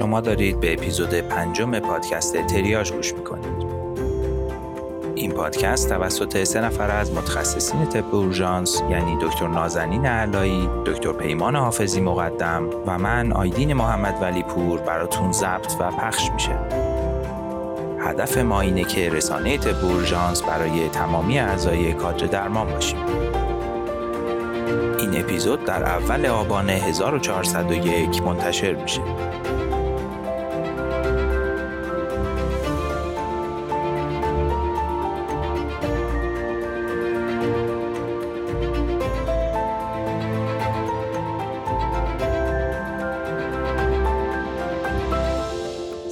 شما دارید به اپیزود پنجم پادکست تریاج گوش می‌کنید. این پادکست توسط سه نفر از متخصصین طب اورژانس یعنی دکتر نازنین علایی، دکتر پیمان حافظی مقدم و من آیدین محمد ولی پور براتون ضبط و پخش میشه. هدف ما اینه که رسانه طب اورژانس برای تمامی اعضای کادر درمان باشیم. این اپیزود در اول آبان 1401 منتشر میشه.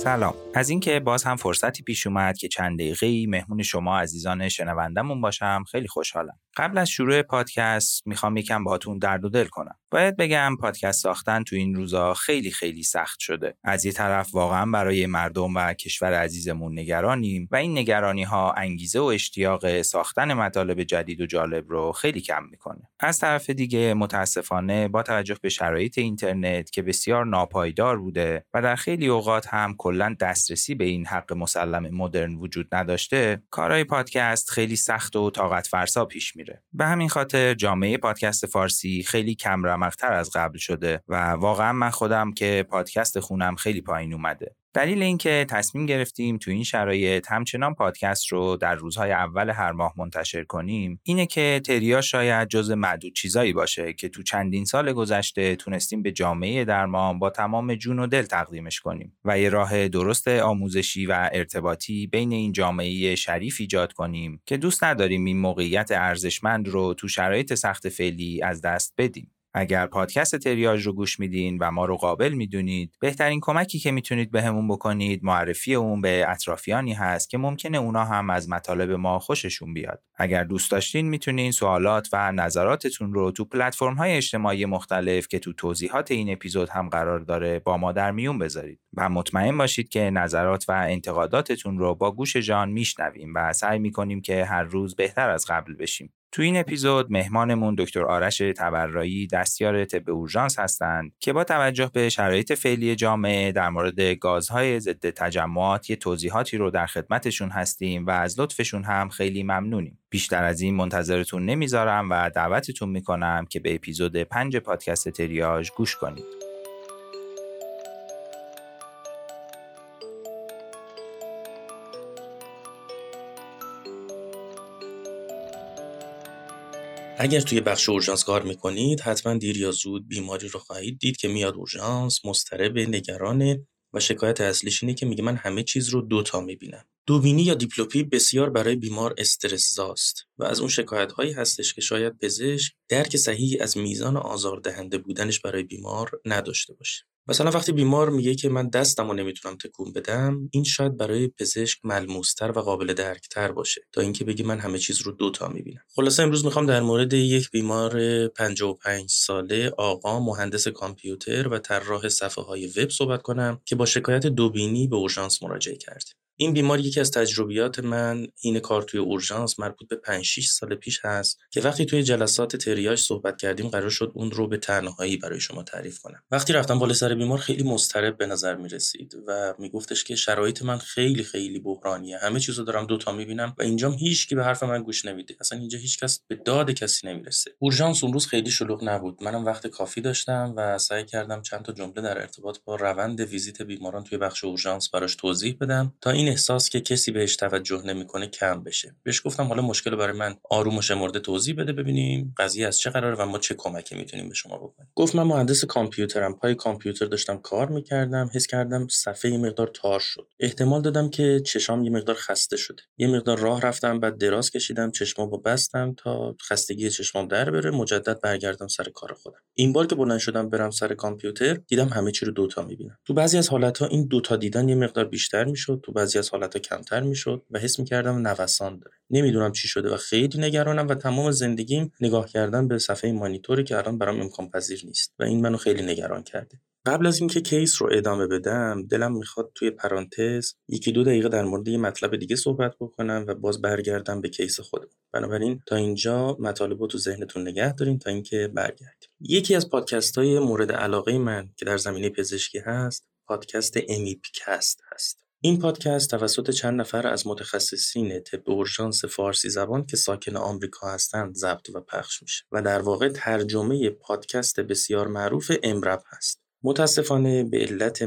سلام از اینکه باز هم فرصتی پیش اومد که چند دقیقه مهمون شما عزیزان شنوندمون باشم خیلی خوشحالم. قبل از شروع پادکست می‌خوام یکم باهاتون درد و دل کنم. باید بگم پادکست ساختن تو این روزا خیلی خیلی سخت شده. از یه طرف واقعا برای مردم و کشور عزیزمون نگرانیم و این نگرانی ها انگیزه و اشتیاق ساختن مطالب جدید و جالب رو خیلی کم می‌کنه. از طرف دیگه متاسفانه با توجه به شرایط اینترنت که بسیار ناپایدار بوده و در خیلی اوقات هم کلا دسترسی به این حق مسلم مدرن وجود نداشته کارهای پادکست خیلی سخت و طاقت فرسا پیش میره. به همین خاطر جامعه پادکست فارسی خیلی کم رمقتر از قبل شده و واقعا من خودم که پادکست خونم خیلی پایین اومده. دلیل اینکه تصمیم گرفتیم تو این شرایط همچنان پادکست رو در روزهای اول هر ماه منتشر کنیم اینه که تریا شاید جز معدود چیزایی باشه که تو چندین سال گذشته تونستیم به جامعه درمان با تمام جون و دل تقدیمش کنیم و یه راه درست آموزشی و ارتباطی بین این جامعه شریف ایجاد کنیم که دوست نداریم این موقعیت ارزشمند رو تو شرایط سخت فعلی از دست بدیم. اگر پادکست تریاج رو گوش میدین و ما رو قابل می‌دونید بهترین کمکی که می‌تونید بهمون بکنید معرفی اون به اطرافیانی هست که ممکنه اونا هم از مطالب ما خوششون بیاد. اگر دوست داشتین می‌تونین سوالات و نظراتتون رو تو پلتفرم های اجتماعی مختلف که تو توضیحات این اپیزود هم قرار داره با ما در میون بذارید. و مطمئن باشید که نظرات و انتقاداتتون رو با گوش جان میشنویم و سعی می‌کنیم که هر روز بهتر از قبل بشیم. تو این اپیزود مهمانمون دکتر آرش تبرایی دستیار طب اورژانس هستند که با توجه به شرایط فعلی جامعه در مورد گازهای ضد تجمعات یه توضیحاتی رو در خدمتشون هستیم و از لطفشون هم خیلی ممنونیم. بیشتر از این منتظرتون نمی‌ذارم و دعوتتون می‌کنم که به اپیزود پنج پادکست تریاژ گوش کنید. اگر توی بخش اورژانس کار می‌کنید حتما دیر یا زود بیماری رو خواهید دید که میاد اورژانس مضطرب نگرانه و شکایت اصلیش اینه که میگه من همه چیز رو دوتا می‌بینم. دوبینی یا دیپلوپی بسیار برای بیمار استرسزاست و از اون شکایت هایی هستش که شاید پزشک درک صحیحی از میزان آزاردهنده بودنش برای بیمار نداشته باشه. مثلا وقتی بیمار میگه که من دستم رو نمی‌تونم تکون بدم این شاید برای پزشک ملموستر و قابل درکتر باشه تا اینکه بگی من همه چیز رو دوتا می‌بینم. خلاصه امروز می‌خوام در مورد یک بیمار 55 ساله آقا مهندس کامپیوتر و طراح صفحه های وب صحبت کنم که با شکایت دوبینی به اورژانس مراجعه کرده. این بیمار یکی از تجربیات من این کار توی اورژانس مربوط به 5 6 سال پیش هست که وقتی توی جلسات تریاج صحبت کردیم قرار شد اون رو به تنهایی برای شما تعریف کنم. وقتی رفتم بالا سر بیمار خیلی مضطرب به نظر می رسید و میگفتش که شرایط من خیلی خیلی بحرانیه. همه چیزو دارم دوتا می‌بینم و اینجام هیچ کی به حرف من گوش نمیده. اصلا اینجا هیچ کس به داد کسی نمی‌رسه. اورژانس اون روز خیلی شلوغ نبود. منم وقت کافی داشتم و سعی کردم چند تا جمله در ارتباط با روند ویزیت بیماران توی بخش اورژانس براش توضیح بدم تا این احساس که کسی بهش توجه نمی‌کنه کم بشه. بهش گفتم حالا مشکل برای من آروم و شمرده توضیح بده ببینیم قضیه از چه قراره و ما چه کمکی می‌تونیم به شما بکنیم. گفت من مهندس کامپیوترم پای کامپیوتر داشتم کار می‌کردم حس کردم صفحه یه مقدار تار شد. احتمال دادم که چشام یه مقدار خسته شده. یه مقدار راه رفتم بعد دراز کشیدم چشمامو بستم تا خستگی چشمام در بره. مجدد برگردم سر کار خودم. این بار که بلند شدم برم سر کامپیوتر دیدم همه چی رو دوتا می‌بینم. تو بعضی از حالتها این دوتا دیدن یه مقدار بیشتر می‌شد تو بعضی از حالتها کمتر می‌شد و حس می‌کردم نوسان داره. نمی‌دونم چی شده و خیلی نگرانم و تمام زندگیم نگاه کردن به صفحه مانیتوری که الان برام امکان پذیر نیست و این منو خیلی نگران کرده. قبل از اینکه case رو ادامه بدم دلم می‌خواد توی پرانتز یکی دو دقیقه در مورد یه مطلب دیگه صحبت بکنم و باز برگردم به case خودم. بنابراین تا اینجا مطالب رو تو ذهنتون نگه دارین تا اینکه برگردیم. یکی از پادکست های مورد علاقه من که در زمینه پزشکی هست پادکست EMPCast هست. این پادکست توسط چند نفر از متخصصین طب اورژانس فارسی زبان که ساکن آمریکا هستند ضبط و پخش میشه و در واقع ترجمه پادکست بسیار معروف EM:RAP هست. متاسفانه به علت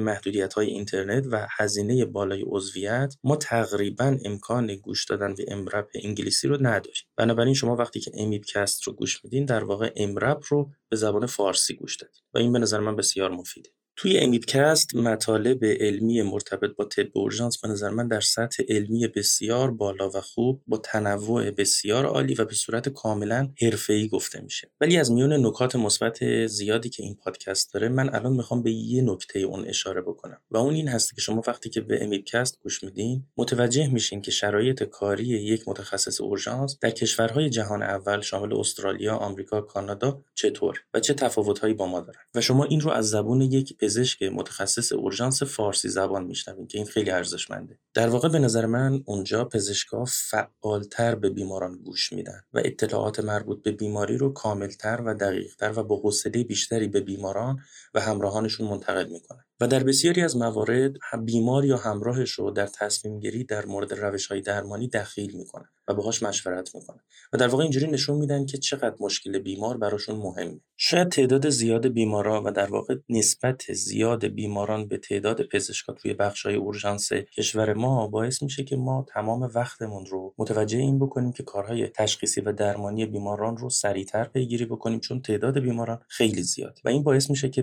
های اینترنت و هزینه بالای عضویت ما تقریبا امکان گوش دادن به امرپ انگلیسی رو نداریم بنابراین شما وقتی که امیدکست رو گوش میدین در واقع امرپ رو به زبان فارسی گوش دادین و این به نظر من بسیار مفیده توی امیدکست مطالب علمی مرتبط با طب اورژانس به نظر من در سطح علمی بسیار بالا و خوب با تنوع بسیار عالی و به صورت کاملا حرفه‌ای گفته میشه. ولی از میون نکات مثبت زیادی که این پادکست داره من الان می‌خوام به یه نکته اون اشاره بکنم. و اون این هست که شما وقتی که به امیدکست گوش میدین متوجه میشین که شرایط کاری یک متخصص اورژانس در کشورهای جهان اول شامل استرالیا، آمریکا، کانادا چطور و چه تفاوتهایی با ما دارن؟ و شما این رو از زبون یک پزشک متخصص اورژانس فارسی زبان میشنویم که این خیلی ارزشمنده. در واقع به نظر من اونجا پزشکا فعالتر به بیماران گوش میدن و اطلاعات مربوط به بیماری رو کاملتر و دقیقتر و با حوصله بیشتری به بیماران و همراهانشون منتقل می‌کنن. و در بسیاری از موارد بیمار یا همراهش رو در تصمیم گیری در مورد روش های درمانی دخیل می‌کنن و باهاش مشورت می‌کنن. و در واقع اینجوری نشون میدن که چقدر مشکل بیمار براشون مهمه. شاید تعداد زیاد بیماران و در واقع نسبت زیاد بیماران به تعداد پزشکا توی بخش های اورژانس کشور ما باعث میشه که ما تمام وقتمون رو متوجه این بکنیم که کارهای تشخیصی و درمانی بیماران رو سریعتر پیگیری بکنیم چون تعداد بیماران خیلی زیاد و این باعث میشه که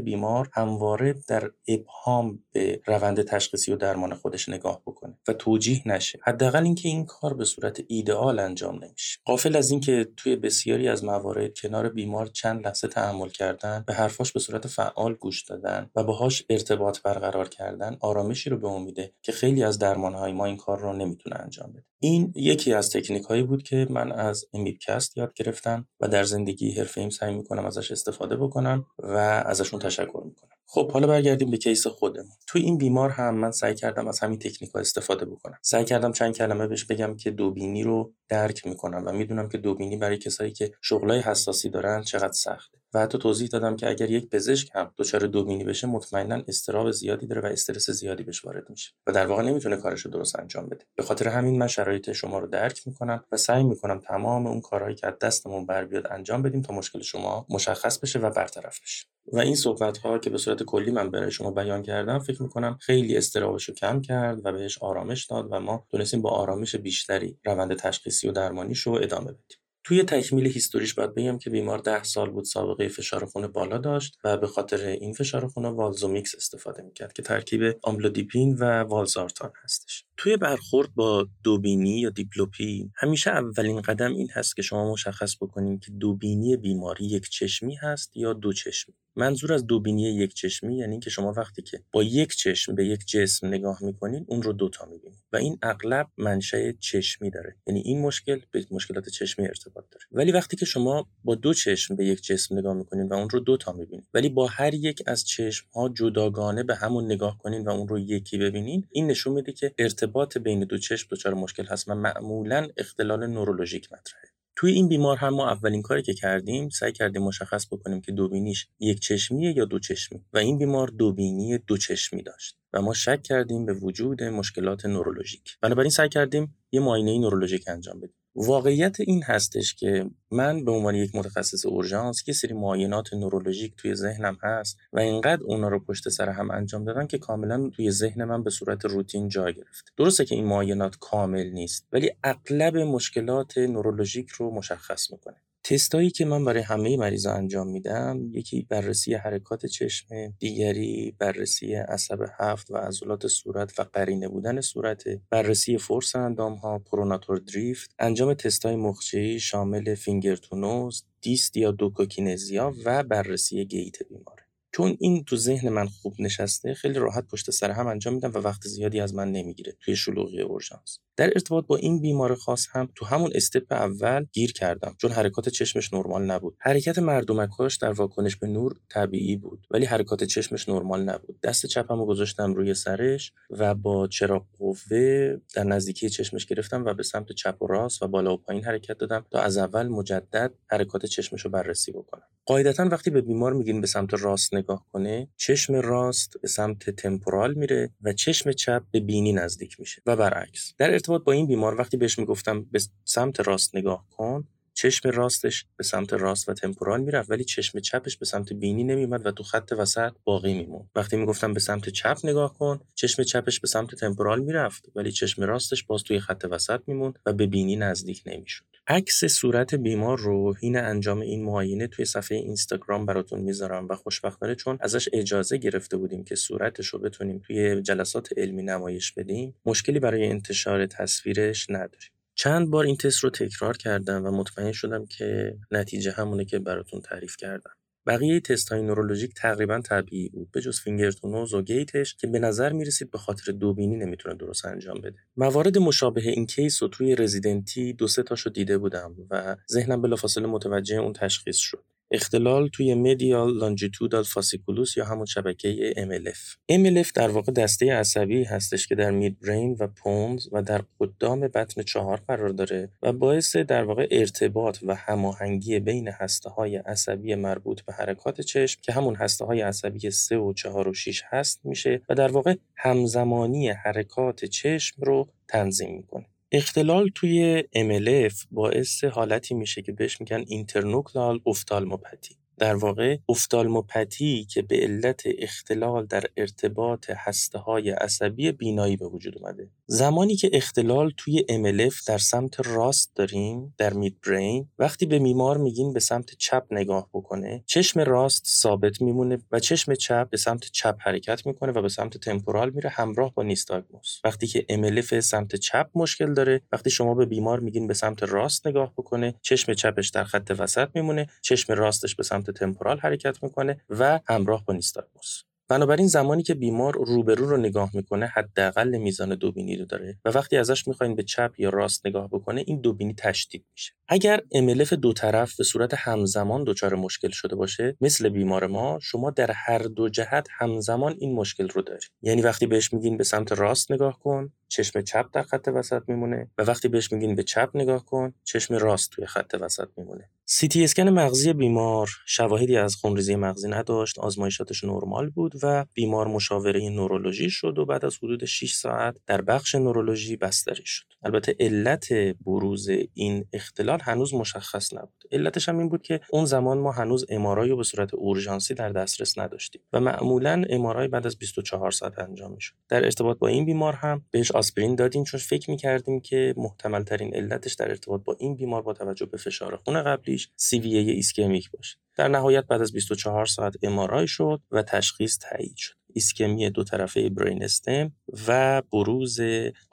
همواره در ابهام به روند تشخیصی و درمان خودش نگاه بکنه و توجیه نشه. حداقل اینکه این کار به صورت ایدئال انجام نمیشه. قافل از اینکه توی بسیاری از موارد کنار بیمار چند لحظه تحمل کردن به حرفاش به صورت فعال گوش دادن و باهاش ارتباط برقرار کردن آرامشی رو به امیده که خیلی از درمانهای ما این کار رو نمی‌تونه انجام بده. این یکی از تکنیک هایی بود که من از امیبکست یاد گرفتم و در زندگی حرفه سعی می‌کنم ازش استفاده بکنم و ازشون تشکر می‌کنم. خب حالا برگردیم به کیس خودمون. تو این بیمار هم من سعی کردم از همین تکنیک ها استفاده بکنم. سعی کردم چند کلمه بهش بگم که دوبینی رو درک می‌کنم و می‌دونم که دوبینی برای کسایی که شغلای حساسی دارن چقدر سخته. و حتی توضیح دادم که اگر یک پزشک هم دچار دوبینی بشه مطمئنا استراب زیادی داره و استرس زیادی بهش وارد میشه و در واقع نمی‌تونه کارش رو درست انجام بده. به خاطر همین من شرایط شما رو درک می‌کنم و سعی می‌کنم تمام اون کارهایی که از دستمون بر بیاد انجام بدیم تا مشکل شما مشخص بشه و برطرف بشه. و این صحبت ها که به صورت کلی من برای شما بیان کردم فکر می‌کنم خیلی اضطرابش رو کم کرد و بهش آرامش داد و ما تونستیم با آرامش بیشتری روند تشخیصی و درمانیش رو ادامه بدیم. توی تکمیل history ش باید بگم که بیمار ده سال بود سابقه فشار خون بالا داشت و به خاطر این فشار خون Valzomix استفاده می‌کرد که ترکیب آملودیپین و والزارتان هستش. توی برخورد با دوبینی یا دیپلوپی همیشه اولین قدم این هست که شما مشخص بکنید که دوبینی بیماری یک چشمی هست یا دو چشمی. منظور از دوبینی یک چشمی یعنی که شما وقتی که با یک چشم به یک جسم نگاه می‌کنید اون رو دوتا می‌بینید و این اغلب منشأ چشمی داره. یعنی این مشکل به مشکلات چشمی ارتباط داره. ولی وقتی که شما با دو چشم به یک جسم نگاه می‌کنید و اون رو دوتا می‌بینید ولی با هر یک از چشم ها جداگانه به همون نگاه کنید و اون رو یکی ببینید این نشون میده که ارتباط بین دو چشم دچار مشکل هست و معمولا اختلال نورولوژیک مطرحه. توی این بیمار هم ما اولین کاری که کردیم سعی کردیم مشخص بکنیم که دوبینیش یک چشمیه یا دو چشمی. و این بیمار دوبینی دو چشمی داشت و ما شک کردیم به وجود مشکلات نورولوژیک. بنابراین سعی کردیم یه معاینه نورولوژیک انجام بدیم. واقعیت این هستش که من به عنوان یک متخصص اورژانس یه سری معاینات نورولوژیک توی ذهنم هست و اینقدر اونا رو پشت سر هم انجام دادن که کاملا توی ذهن من به صورت روتین جا گرفت. درسته که این معاینات کامل نیست ولی اغلب مشکلات نورولوژیک رو مشخص می‌کنه. تستایی که من برای همه مریضا انجام میدم یکی بررسی حرکات چشم دیگری بررسی عصب هفت و عضلات صورت و قرینه بودن صورت بررسی force اندام ها pronator drift انجام تستای مخچه‌ای شامل finger to nose dysdiadochokinesia و بررسی gait بیماره چون این تو ذهن من خوب نشسته خیلی راحت پشت سر هم انجام میدم و وقت زیادی از من نمی‌گیره توی شلوغی اورژانس. در ارتباط با این بیمار خاص هم تو همون استپ اول گیر کردم چون حرکات چشمش نرمال نبود. حرکت مردمکاش در واکنش به نور طبیعی بود ولی حرکات چشمش نرمال نبود. دست چپمو گذاشتم روی سرش و با چراغ قوه در نزدیکی چشمش گرفتم و به سمت چپ و راست و بالا و پایین حرکت دادم تا از اول مجدد حرکات چشمش رو بررسی بکنم. قاعدتا وقتی به بیمار میگین به سمت راست نگاه کنه چشم راست به سمت تمپورال میره و چشم چپ به بینی نزدیک میشه. و برعکس. در ارتباط با این بیمار وقتی بهش می‌گفتم به سمت راست نگاه کن چشم راستش به سمت راست و تمپورال می‌رفت ولی چشم چپش به سمت بینی نمیومد و تو خط وسط باقی میموند. وقتی می‌گفتم به سمت چپ نگاه کن چشم چپش به سمت تمپورال می‌رفت ولی چشم راستش باز توی خط وسط میموند و به بینی نزدیک نمی‌شد. عکس صورت بیمار رو حین انجام این معاینه توی صفحه اینستاگرام براتون می‌ذارم و خوشبختانه چون ازش اجازه گرفته بودیم که صورتش رو بتونیم توی جلسات علمی نمایش بدیم مشکلی برای انتشار تصویرش نداریم. چند بار این تست رو تکرار کردم و مطمئن شدم که نتیجه همونه که براتون تعریف کردم. بقیه تست های نورولوژیک تقریبا طبیعی بود به جز finger to nose و gait ش که به نظر می‌رسید به خاطر دوبینی نمی‌تونه درست انجام بده موارد مشابه این case رو توی رزیدنتی دو سه تاشو دیده بودم و ذهنم بلافاصله متوجه اون تشخیص شد اختلال توی medial longitudinal fasciculus یا همون شبکه MLF. MLF در واقع دسته عصبی هستش که در midbrain و pons و در قدام بطن چهار قرار داره و باعث در واقع ارتباط و هماهنگی بین هسته های عصبی مربوط به حرکات چشم که همون هسته های عصبی 3 و 4 و 6 هست میشه و در واقع همزمانی حرکات چشم رو تنظیم می‌کنه. اختلال توی MLF باعث حالتی میشه که بهش میگن اینترنوکلال افتالموپاتی. در واقع افتالموپاتی که به علت اختلال در ارتباط هسته های عصبی بینایی به وجود اومده. زمانی که اختلال توی MLF در سمت راست داریم در مید برین وقتی به بیمار میگین به سمت چپ نگاه بکنه چشم راست ثابت میمونه و چشم چپ به سمت چپ حرکت می‌کنه و به سمت تمپورال میره همراه با نیستاگموس وقتی که MLF سمت چپ مشکل داره وقتی شما به بیمار میگین به سمت راست نگاه بکنه چشم چپش در خط وسط میمونه چشم راستش به سمت تمپورال حرکت می‌کنه و همراه با نیستاگموس بنابراین زمانی که بیمار روبرو رو نگاه می‌کنه حداقل میزان دوبینی رو داره و وقتی ازش می‌خواین به چپ یا راست نگاه بکنه این دوبینی تشدید میشه. اگر MLF دو طرف به صورت همزمان دچار مشکل شده باشه مثل بیمار ما شما در هر دو جهت همزمان این مشکل رو دارید. یعنی وقتی بهش میگین به سمت راست نگاه کن چشم چپ در خط وسط میمونه و وقتی بهش میگین به چپ نگاه کن چشم راست توی خط وسط میمونه. سی تی اسکن مغزی بیمار شواهدی از خونریزی مغزی نداشت آزمایشاتش نرمال بود و بیمار مشاوره نورولوژی شد و بعد از حدود 6 ساعت در بخش نورولوژی بستری شد. البته علت بروز این اختلال هنوز مشخص نبود. علتش هم این بود که اون زمان ما هنوز MRI رو به صورت اورژانسی در دسترس نداشتیم و معمولا MRI بعد از 24 ساعت انجام می‌شد. در ارتباط با این بیمار هم بهش آسپرین دادیم چون فکر می‌کردیم که محتمل ترین علتش در ارتباط با این بیمار با توجه به فشار خون قبلیش CVA ایسکمیک باشه. در نهایت بعد از 24 ساعت MRI شد و تشخیص تایید شد. ایسکمی دو طرفه brain stem و بروز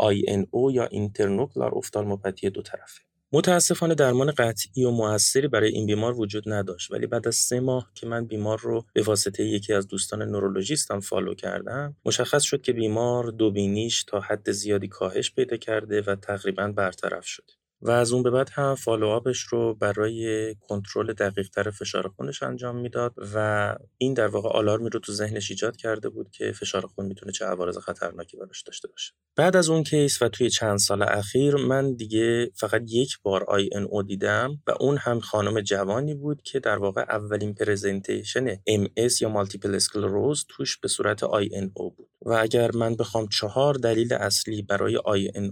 INO یا internuclear ophthalmopathy دو طرفه. متاسفانه درمان قطعی و موثری برای این بیمار وجود نداشت. ولی بعد از سه ماه که من بیمار رو به واسطه یکی از دوستان نورولوژیستم follow کردم مشخص شد که بیمار دوبینیش تا حد زیادی کاهش پیدا کرده و تقریبا برطرف شد. و از اون به بعد هم follow-up ش رو برای کنترل دقیقتر فشار خونش انجام می‌داد و این در واقع آلارمی رو تو ذهنش ایجاد کرده بود که فشار خون می‌تونه چه عوارض خطرناکی براش داشته باشه. بعد از اون case و توی چند سال اخیر من دیگه فقط یک بار INO دیدم و اون هم خانم جوانی بود که در واقع اولین presentation MS یا multiple sclerosis توش به صورت INO بود. و اگر من بخوام چهار دلیل اصلی برای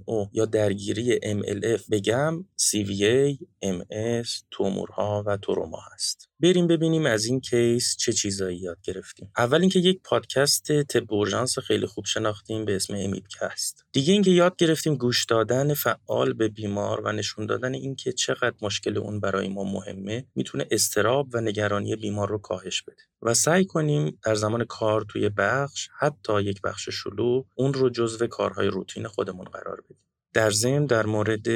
INO یا درگیری MLF بگم CVA، MS، تومورها و تروما هست. بریم ببینیم از این case چه چیزایی یاد گرفتیم. اول اینکه یک پادکست طب اورژانس خیلی خوب شناختیم به اسم امیدکست. دیگه اینکه یاد گرفتیم گوش دادن فعال به بیمار و نشون دادن اینکه چقدر مشکل اون برای ما مهمه می‌تونه اضطراب و نگرانی بیمار رو کاهش بده. و سعی کنیم در زمان کار توی بخش حتی یک بخش شلوغ اون رو جزو کارهای روتین خودمون قرار بدیم. در ضمن در مورد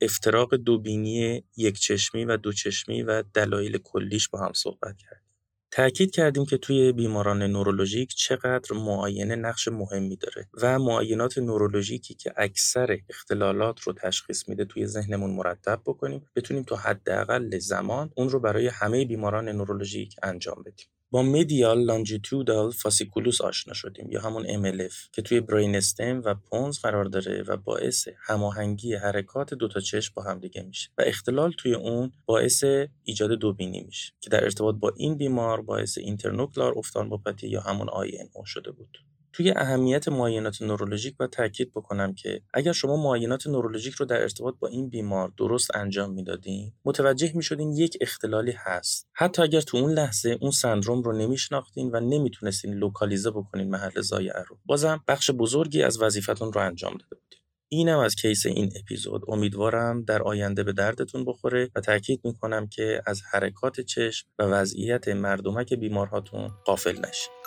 افتراق دوبینی یک چشمی و دو چشمی و دلایل کلیش با هم صحبت کردیم. تأکید کردیم که توی بیماران نورولوژیک چقدر معاینه نقش مهمی داره و معاینات نورولوژیکی که اکثر اختلالات رو تشخیص میده توی ذهنمون مرتب بکنیم بتونیم تا حداقل زمان اون رو برای همه بیماران نورولوژیک انجام بدیم مدیال لانجیتودال فاسیکولوس آشنا شدیم یا همون MLF که توی برین استم و پونز قرار داره و باعث هماهنگی حرکات دوتا چشم با هم دیگه میشه و اختلال توی اون باعث ایجاد دوبینی میشه که در ارتباط با این بیمار باعث اینترنوکلار افتالموپاتی یا همون INO شده بود. توی اهمیت معاینات نورولوژیک و تاکید بکنم که اگر شما معاینات نورولوژیک رو در ارتباط با این بیمار درست انجام می‌دادین متوجه می‌شدین یک اختلالی هست. حتی اگر تو اون لحظه اون سندروم رو نمیشناختین و نمی‌تونستین لوکالیزه بکنین محل ضایعه رو بازم بخش بزرگی از وظیفتون رو انجام داده بودین. اینم از کیس این اپیزود. امیدوارم در آینده به دردتون بخوره و تاکید می‌کنم که از حرکات چشم و وضعیت مردمک بیمارهاتون قافل نشید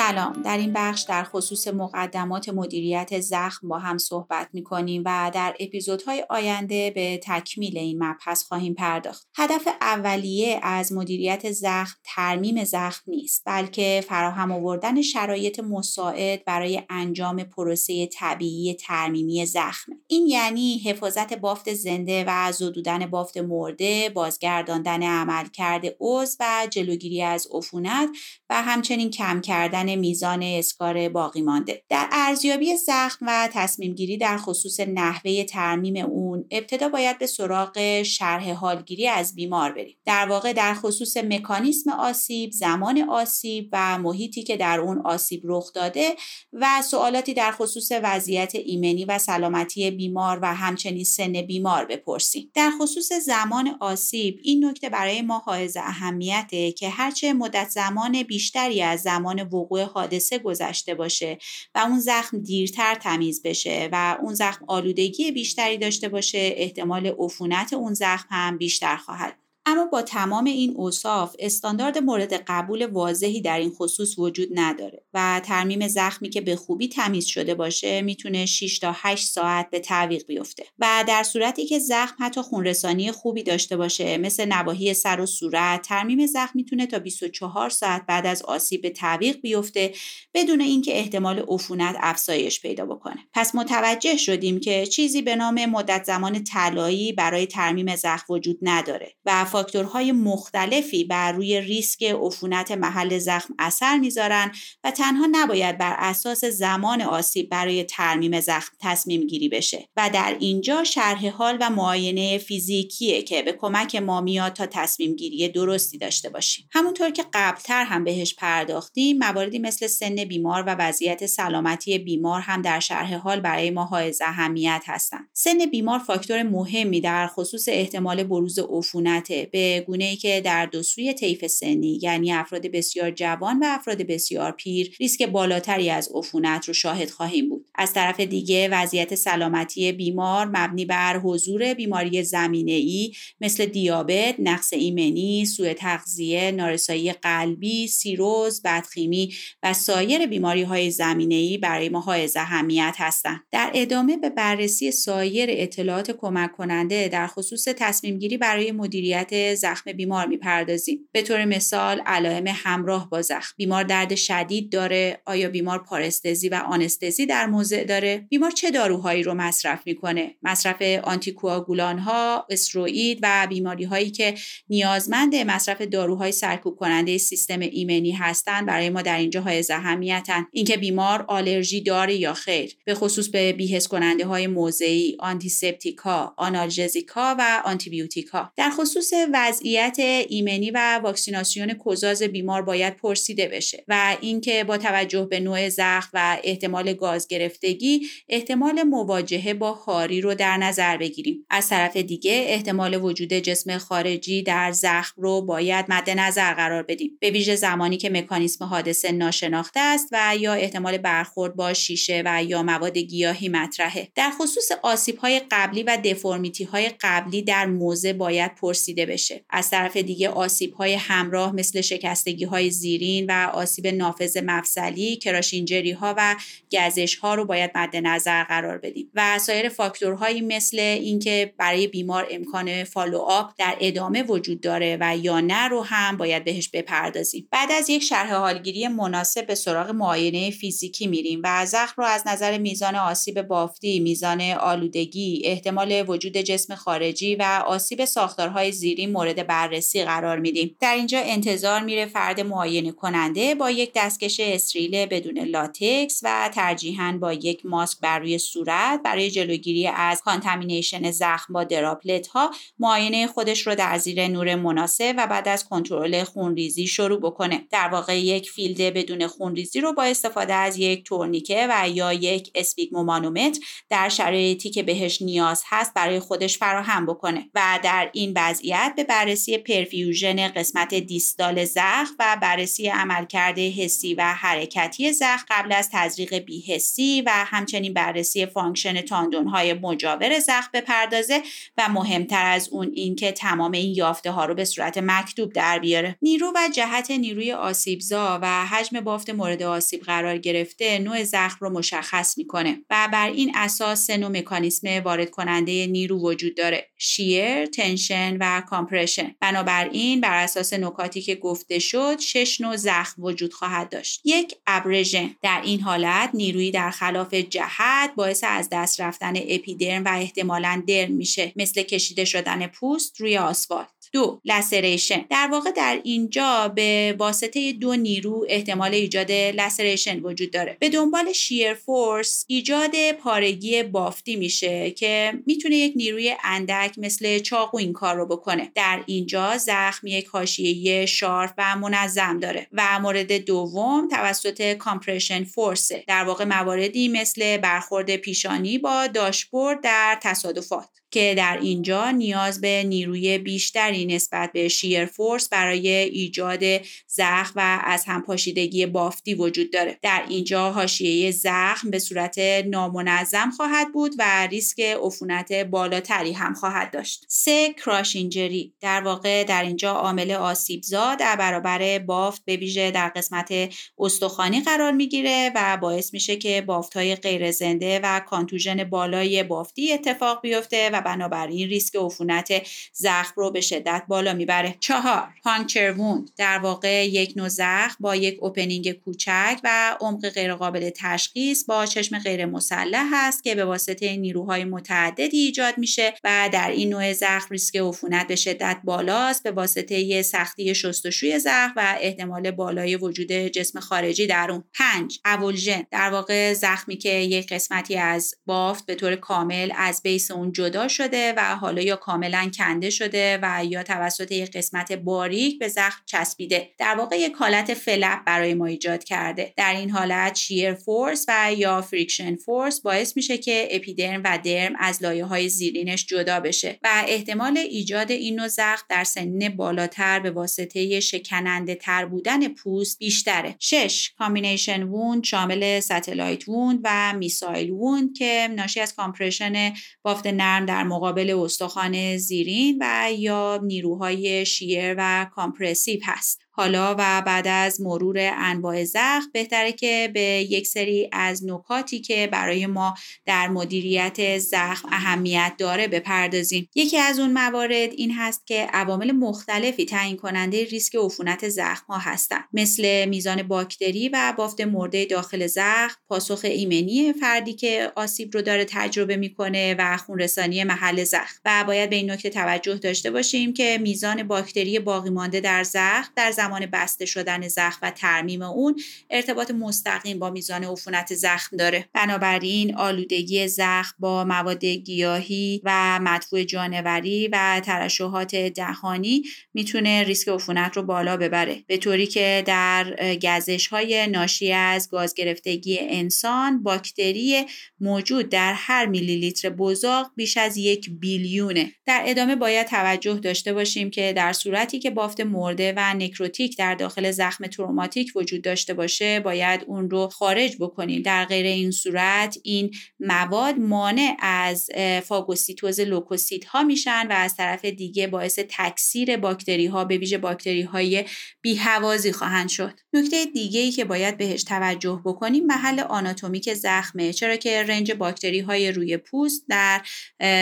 سلام. در این بخش در خصوص مقدمات مدیریت زخم با هم صحبت می کنیم و در اپیزودهای آینده به تکمیل این مبحث خواهیم پرداخت. هدف اولیه از مدیریت زخم ترمیم زخم نیست بلکه فراهم آوردن شرایط مساعد برای انجام پروسه طبیعی ترمیمی زخم این یعنی حفاظت بافت زنده و زدودن بافت مرده بازگرداندن عملکرد عضو و جلوگیری از عفونت و همچنین کم کردن میزان اسکار باقی مانده. در ارزیابی زخم و تصمیم گیری در خصوص نحوه ترمیم اون ابتدا باید به سراغ شرح حالگیری از بیمار بریم. در واقع در خصوص مکانیسم آسیب زمان آسیب و محیطی که در اون آسیب رخ داده و سوالاتی در خصوص وضعیت ایمنی و سلامتی بیمار و همچنین سن بیمار بپرسیم. در خصوص زمان آسیب این نکته برای ما حائز اهمیته که هرچه مدت زمان بیشتری از زمان وقوع حادثه گذشته باشه و اون زخم دیرتر تمیز بشه و اون زخم آلودگی بیشتری داشته باشه احتمال عفونت اون زخم هم بیشتر خواهد اما با تمام این اوصاف استاندارد مورد قبول واضحی در این خصوص وجود نداره و ترمیم زخمی که به خوبی تمیز شده باشه می‌تونه 6 تا 8 ساعت به تعویق بیفته و در صورتی که زخم حتی خونرسانی خوبی داشته باشه مثل نواحی سر و صورت ترمیم زخم می‌تونه تا 24 ساعت بعد از آسیب به تعویق بیفته بدون اینکه احتمال عفونت افزایش پیدا بکنه. پس متوجه شدیم که چیزی به نام مدت زمان طلایی برای ترمیم زخم وجود نداره و فاکتورهای مختلفی بر روی ریسک عفونت محل زخم اثر می‌ذارن و تنها نباید بر اساس زمان آسیب برای ترمیم زخم تصمیم گیری بشه. و در اینجا شرح حال و معاینه فیزیکیه که به کمک ما میاد تا تصمیم گیری درستی داشته باشیم. همونطور که قبلتر هم بهش پرداختیم مواردی مثل سن بیمار و وضعیت سلامتی بیمار هم در شرح حال برای ما های اهمیت هستند سن بیمار فاکتور مهمی در خصوص احتمال بروز عفونت به گونه ای که در دو سوی طیف سنی یعنی افراد بسیار جوان و افراد بسیار پیر ریسک بالاتری از عفونت رو شاهد خواهیم بود از طرف دیگه وضعیت سلامتی بیمار مبنی بر حضور بیماری زمینه ای مثل دیابت، نقص ایمنی، سوء تغذیه، نارسایی قلبی، سیروز، بدخیمی و سایر بیماری های زمینه ای برای ما های اهمیت هستند. در ادامه به بررسی سایر اطلاعات کمک کننده در خصوص تصمیم گیری برای مدیریت زخم بیمار می‌پردازیم. به طور مثال علائم همراه با زخم. بیمار درد شدید داره آیا بیمار پارستزی و آنستزی در موضع داره؟ بیمار چه داروهایی رو مصرف می‌کنه؟ مصرف آنتیکواگولان ها استروئید و بیماری هایی که نیازمند مصرف داروهای سرکوب کننده سیستم ایمنی هستند برای ما در اینجا های اهمیتن. اینکه بیمار آلرژی داره یا خیر. به خصوص به بیهس کننده های موضعی آنتیسپتیکا آنالژزیکا و آنتیبیوتیکا در خصوص وضعیت ایمنی و واکسیناسیون کوزاز بیمار باید پرسیده بشه و اینکه با توجه به نوع زخم و احتمال گاز گرفتگی احتمال مواجهه با هاری رو در نظر بگیریم. از طرف دیگه احتمال وجود جسم خارجی در زخم رو باید مد نظر قرار بدیم. به ویژه زمانی که مکانیسم حادثه ناشناخته است و یا احتمال برخورد با شیشه و یا مواد گیاهی مطرحه. در خصوص آسیب های قبلی و دفرمیتی های قبلی در موزه باید پرسیده بشه. از طرف دیگه آسیب های همراه مثل شکستگی های زیرین و آسیب نافذ مفصلی کراشینجری ها و گزش ها رو باید مد نظر قرار بدیم. و سایر فاکتورهایی مثل اینکه برای بیمار امکان فالو آپ در ادامه وجود داره و یا نه رو هم باید بهش بپردازیم. بعد از یک شرح حالگیری مناسب به سراغ معاینه فیزیکی میریم و زخم رو از نظر میزان آسیب بافتی میزان آلودگی احتمال وجود جسم خارجی و آسیب ساختارهای زیری مورد بررسی قرار میدیم. در اینجا انتظار میره فرد معاینه کننده با یک دستکش استریل بدون لاتکس و ترجیحاً با یک ماسک بر روی صورت برای جلوگیری از contamination زخم با droplet ها معاینه خودش رو در زیر نور مناسب و بعد از کنترل خونریزی شروع بکنه. در واقع یک field بدون خونریزی رو با استفاده از یک تورنیکه و یا یک sphygmomanometer در شرایطی که بهش نیاز هست برای خودش فراهم بکنه و در این وضعیت به بررسی perfusion قسمت distal زخم و بررسی عملکرد حسی و حرکتی زخم قبل از تزریق بیحسی و همچنین بررسی function تاندونهای مجاور زخم بپردازه و مهمتر از اون اینکه تمام این یافته ها رو به صورت مکتوب در بیاره. نیرو و جهت نیروی آسیبزا و حجم بافت مورد آسیب قرار گرفته نوع زخم رو مشخص می‌کنه و بر این اساس سه نوع مکانیسم وارد کننده نیرو وجود داره shear، tension و compression. بنابراین بر اساس نکاتی که گفته شد شش نوع زخم وجود خواهد داشت. یک abrasion. در این حالت نیرویی در خلاف جهت باعث از دست رفتن اپیدرم و احتمالا درم میشه مثل کشیده شدن پوست روی آسفالت. دو laceration در واقع در اینجا به واسطه دو نیرو احتمال ایجاد laceration وجود داره. به دنبال shear force ایجاد پارگی بافتی میشه که می‌تونه یک نیروی اندک مثل چاقو این کار رو بکنه. در اینجا زخم یک حاشیه sharp و منظم داره و مورد دوم توسط compression force در واقع مواردی مثل برخورد پیشانی با داشبورد در تصادفات. که در اینجا نیاز به نیروی بیشتری نسبت به shear force برای ایجاد زخم و از همپاشیدگی بافتی وجود داره. در اینجا حاشیه زخم به صورت نامنظم خواهد بود و ریسک عفونت بالاتری هم خواهد داشت. سه کراش اینجری در واقع در اینجا عامل آسیبزا در برابر بافت به ویژه در قسمت استخوانی قرار می‌گیره و باعث میشه که بافت های غیر زنده و کانتوژن بالای بافتی اتفاق بیفته و بنابراین ریسک عفونت زخم رو به شدت بالا می‌بره. چهار puncture wound در واقع یک نوع زخم با یک opening کوچک و عمق غیرقابل تشخیص با چشم غیر مسلح هست که به واسطه نیروهای متعددی ایجاد میشه و در این نوع زخم ریسک عفونت به شدت بالاست. به واسطه سختی شستشوی زخم و احتمال بالای وجود جسم خارجی در اون. پنج avulsion در واقع زخمی که یک قسمتی از بافت به طور کامل از base اون جدا شده و حالا یا کاملا کنده شده و یا توسط یک قسمت باریک به زخم چسبیده. در واقع یک حالت flap برای ما ایجاد کرده. در این حالت shear force و یا friction force باعث میشه که اپیدرم و درم از لایه های زیرینش جدا بشه و احتمال ایجاد این نوع زخم در سنین بالاتر به واسطه شکننده تر بودن پوست بیشتره. 6 combination wound شامل stellate wound و missile wound که ناشی از compression بافت نرم در مقابل استخوان زیرین و یا نیروهای shear و compressive هست. حالا و بعد از مرور انواع زخم بهتره که به یک سری از نکاتی که برای ما در مدیریت زخم اهمیت داره بپردازیم. یکی از اون موارد این هست که عوامل مختلفی تعیین کننده ریسک عفونت زخم ها هستند. مثل میزان باکتری و بافت مرده داخل زخم پاسخ ایمنی فردی که آسیب رو داره تجربه می‌کنه و خونرسانی محل زخم. و باید به این نکته توجه داشته باشیم که میزان باکتری باقی مانده در زخم در زمان بسته شدن زخم و ترمیم اون ارتباط مستقیم با میزان عفونت زخم داره. بنابراین آلودگی زخم با مواد گیاهی و مدفوع جانوری و ترشحات دهانی می‌تونه ریسک عفونت رو بالا ببره. به طوری که در گزش های ناشی از گاز گرفتگی انسان باکتری موجود در هر میلی لیتر بزاق بیش از یک بیلیونه. در ادامه باید توجه داشته باشیم که در صورتی که بافت مرده و نکروتیک fibrotic در داخل زخم تروماتیک وجود داشته باشه باید اون رو خارج بکنیم. در غیر این صورت این مواد مانع از فاگوسیتوز لوکوسیت ها میشن و از طرف دیگه باعث تکثیر باکتری ها به ویژه باکتری های بیهوازی خواهند شد. نکته دیگه ای که باید بهش توجه بکنیم محل آناتومیک زخمه. چرا که range باکتری های روی پوست در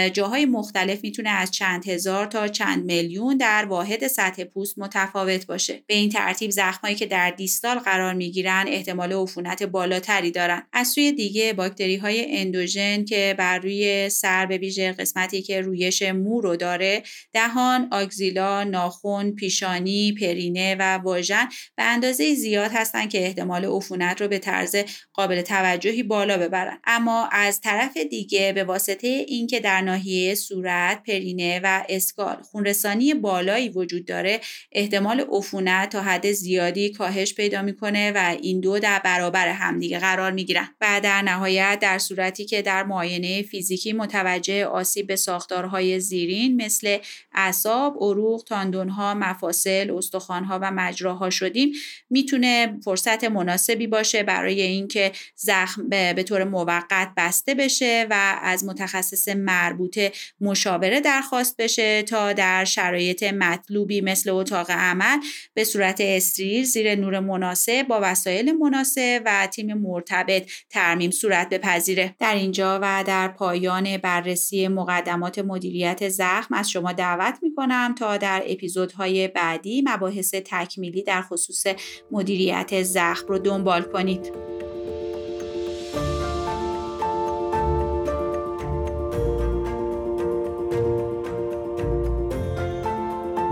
جاهای مختلف می‌تونه از چند هزار تا چند میلیون در واحد سطح پوست متفاوت باشه. به این ترتیب زخمایی که در distal قرار می‌گیرن احتمال عفونت بالاتری دارن. از سوی دیگه باکتری های اندوژن که بر روی سر به ویژه قسمتی که رویش مو رو داره دهان آگزیلا ناخن پیشانی پرینه و واژن به اندازه زیاد هستن که احتمال عفونت رو به طرز قابل توجهی بالا ببرن. اما از طرف دیگه به واسطه اینکه در ناحیه صورت پرینه و اسکال خونرسانی بالایی وجود داره احتمال عفونت تا حد زیادی کاهش پیدا می‌کنه و این دو در برابر همدیگه قرار می‌گیرن. و در نهایت در صورتی که در معاینه فیزیکی متوجه آسیب به ساختارهای زیرین مثل اعصاب، عروق، تاندونها، مفاصل، استخوانها و مجراها شدیم می‌تونه فرصت مناسبی باشه برای اینکه زخم به طور موقت بسته بشه و از متخصص مربوطه مشاوره درخواست بشه تا در شرایط مطلوبی مثل اتاق عمل به صورت استریل زیر نور مناسب با وسایل مناسب و تیم مرتبط ترمیم صورت بپذیره. در اینجا و در پایان بررسی مقدمات مدیریت زخم از شما دعوت می‌کنم تا در اپیزودهای بعدی مباحث تکمیلی در خصوص مدیریت زخم رو دنبال کنید.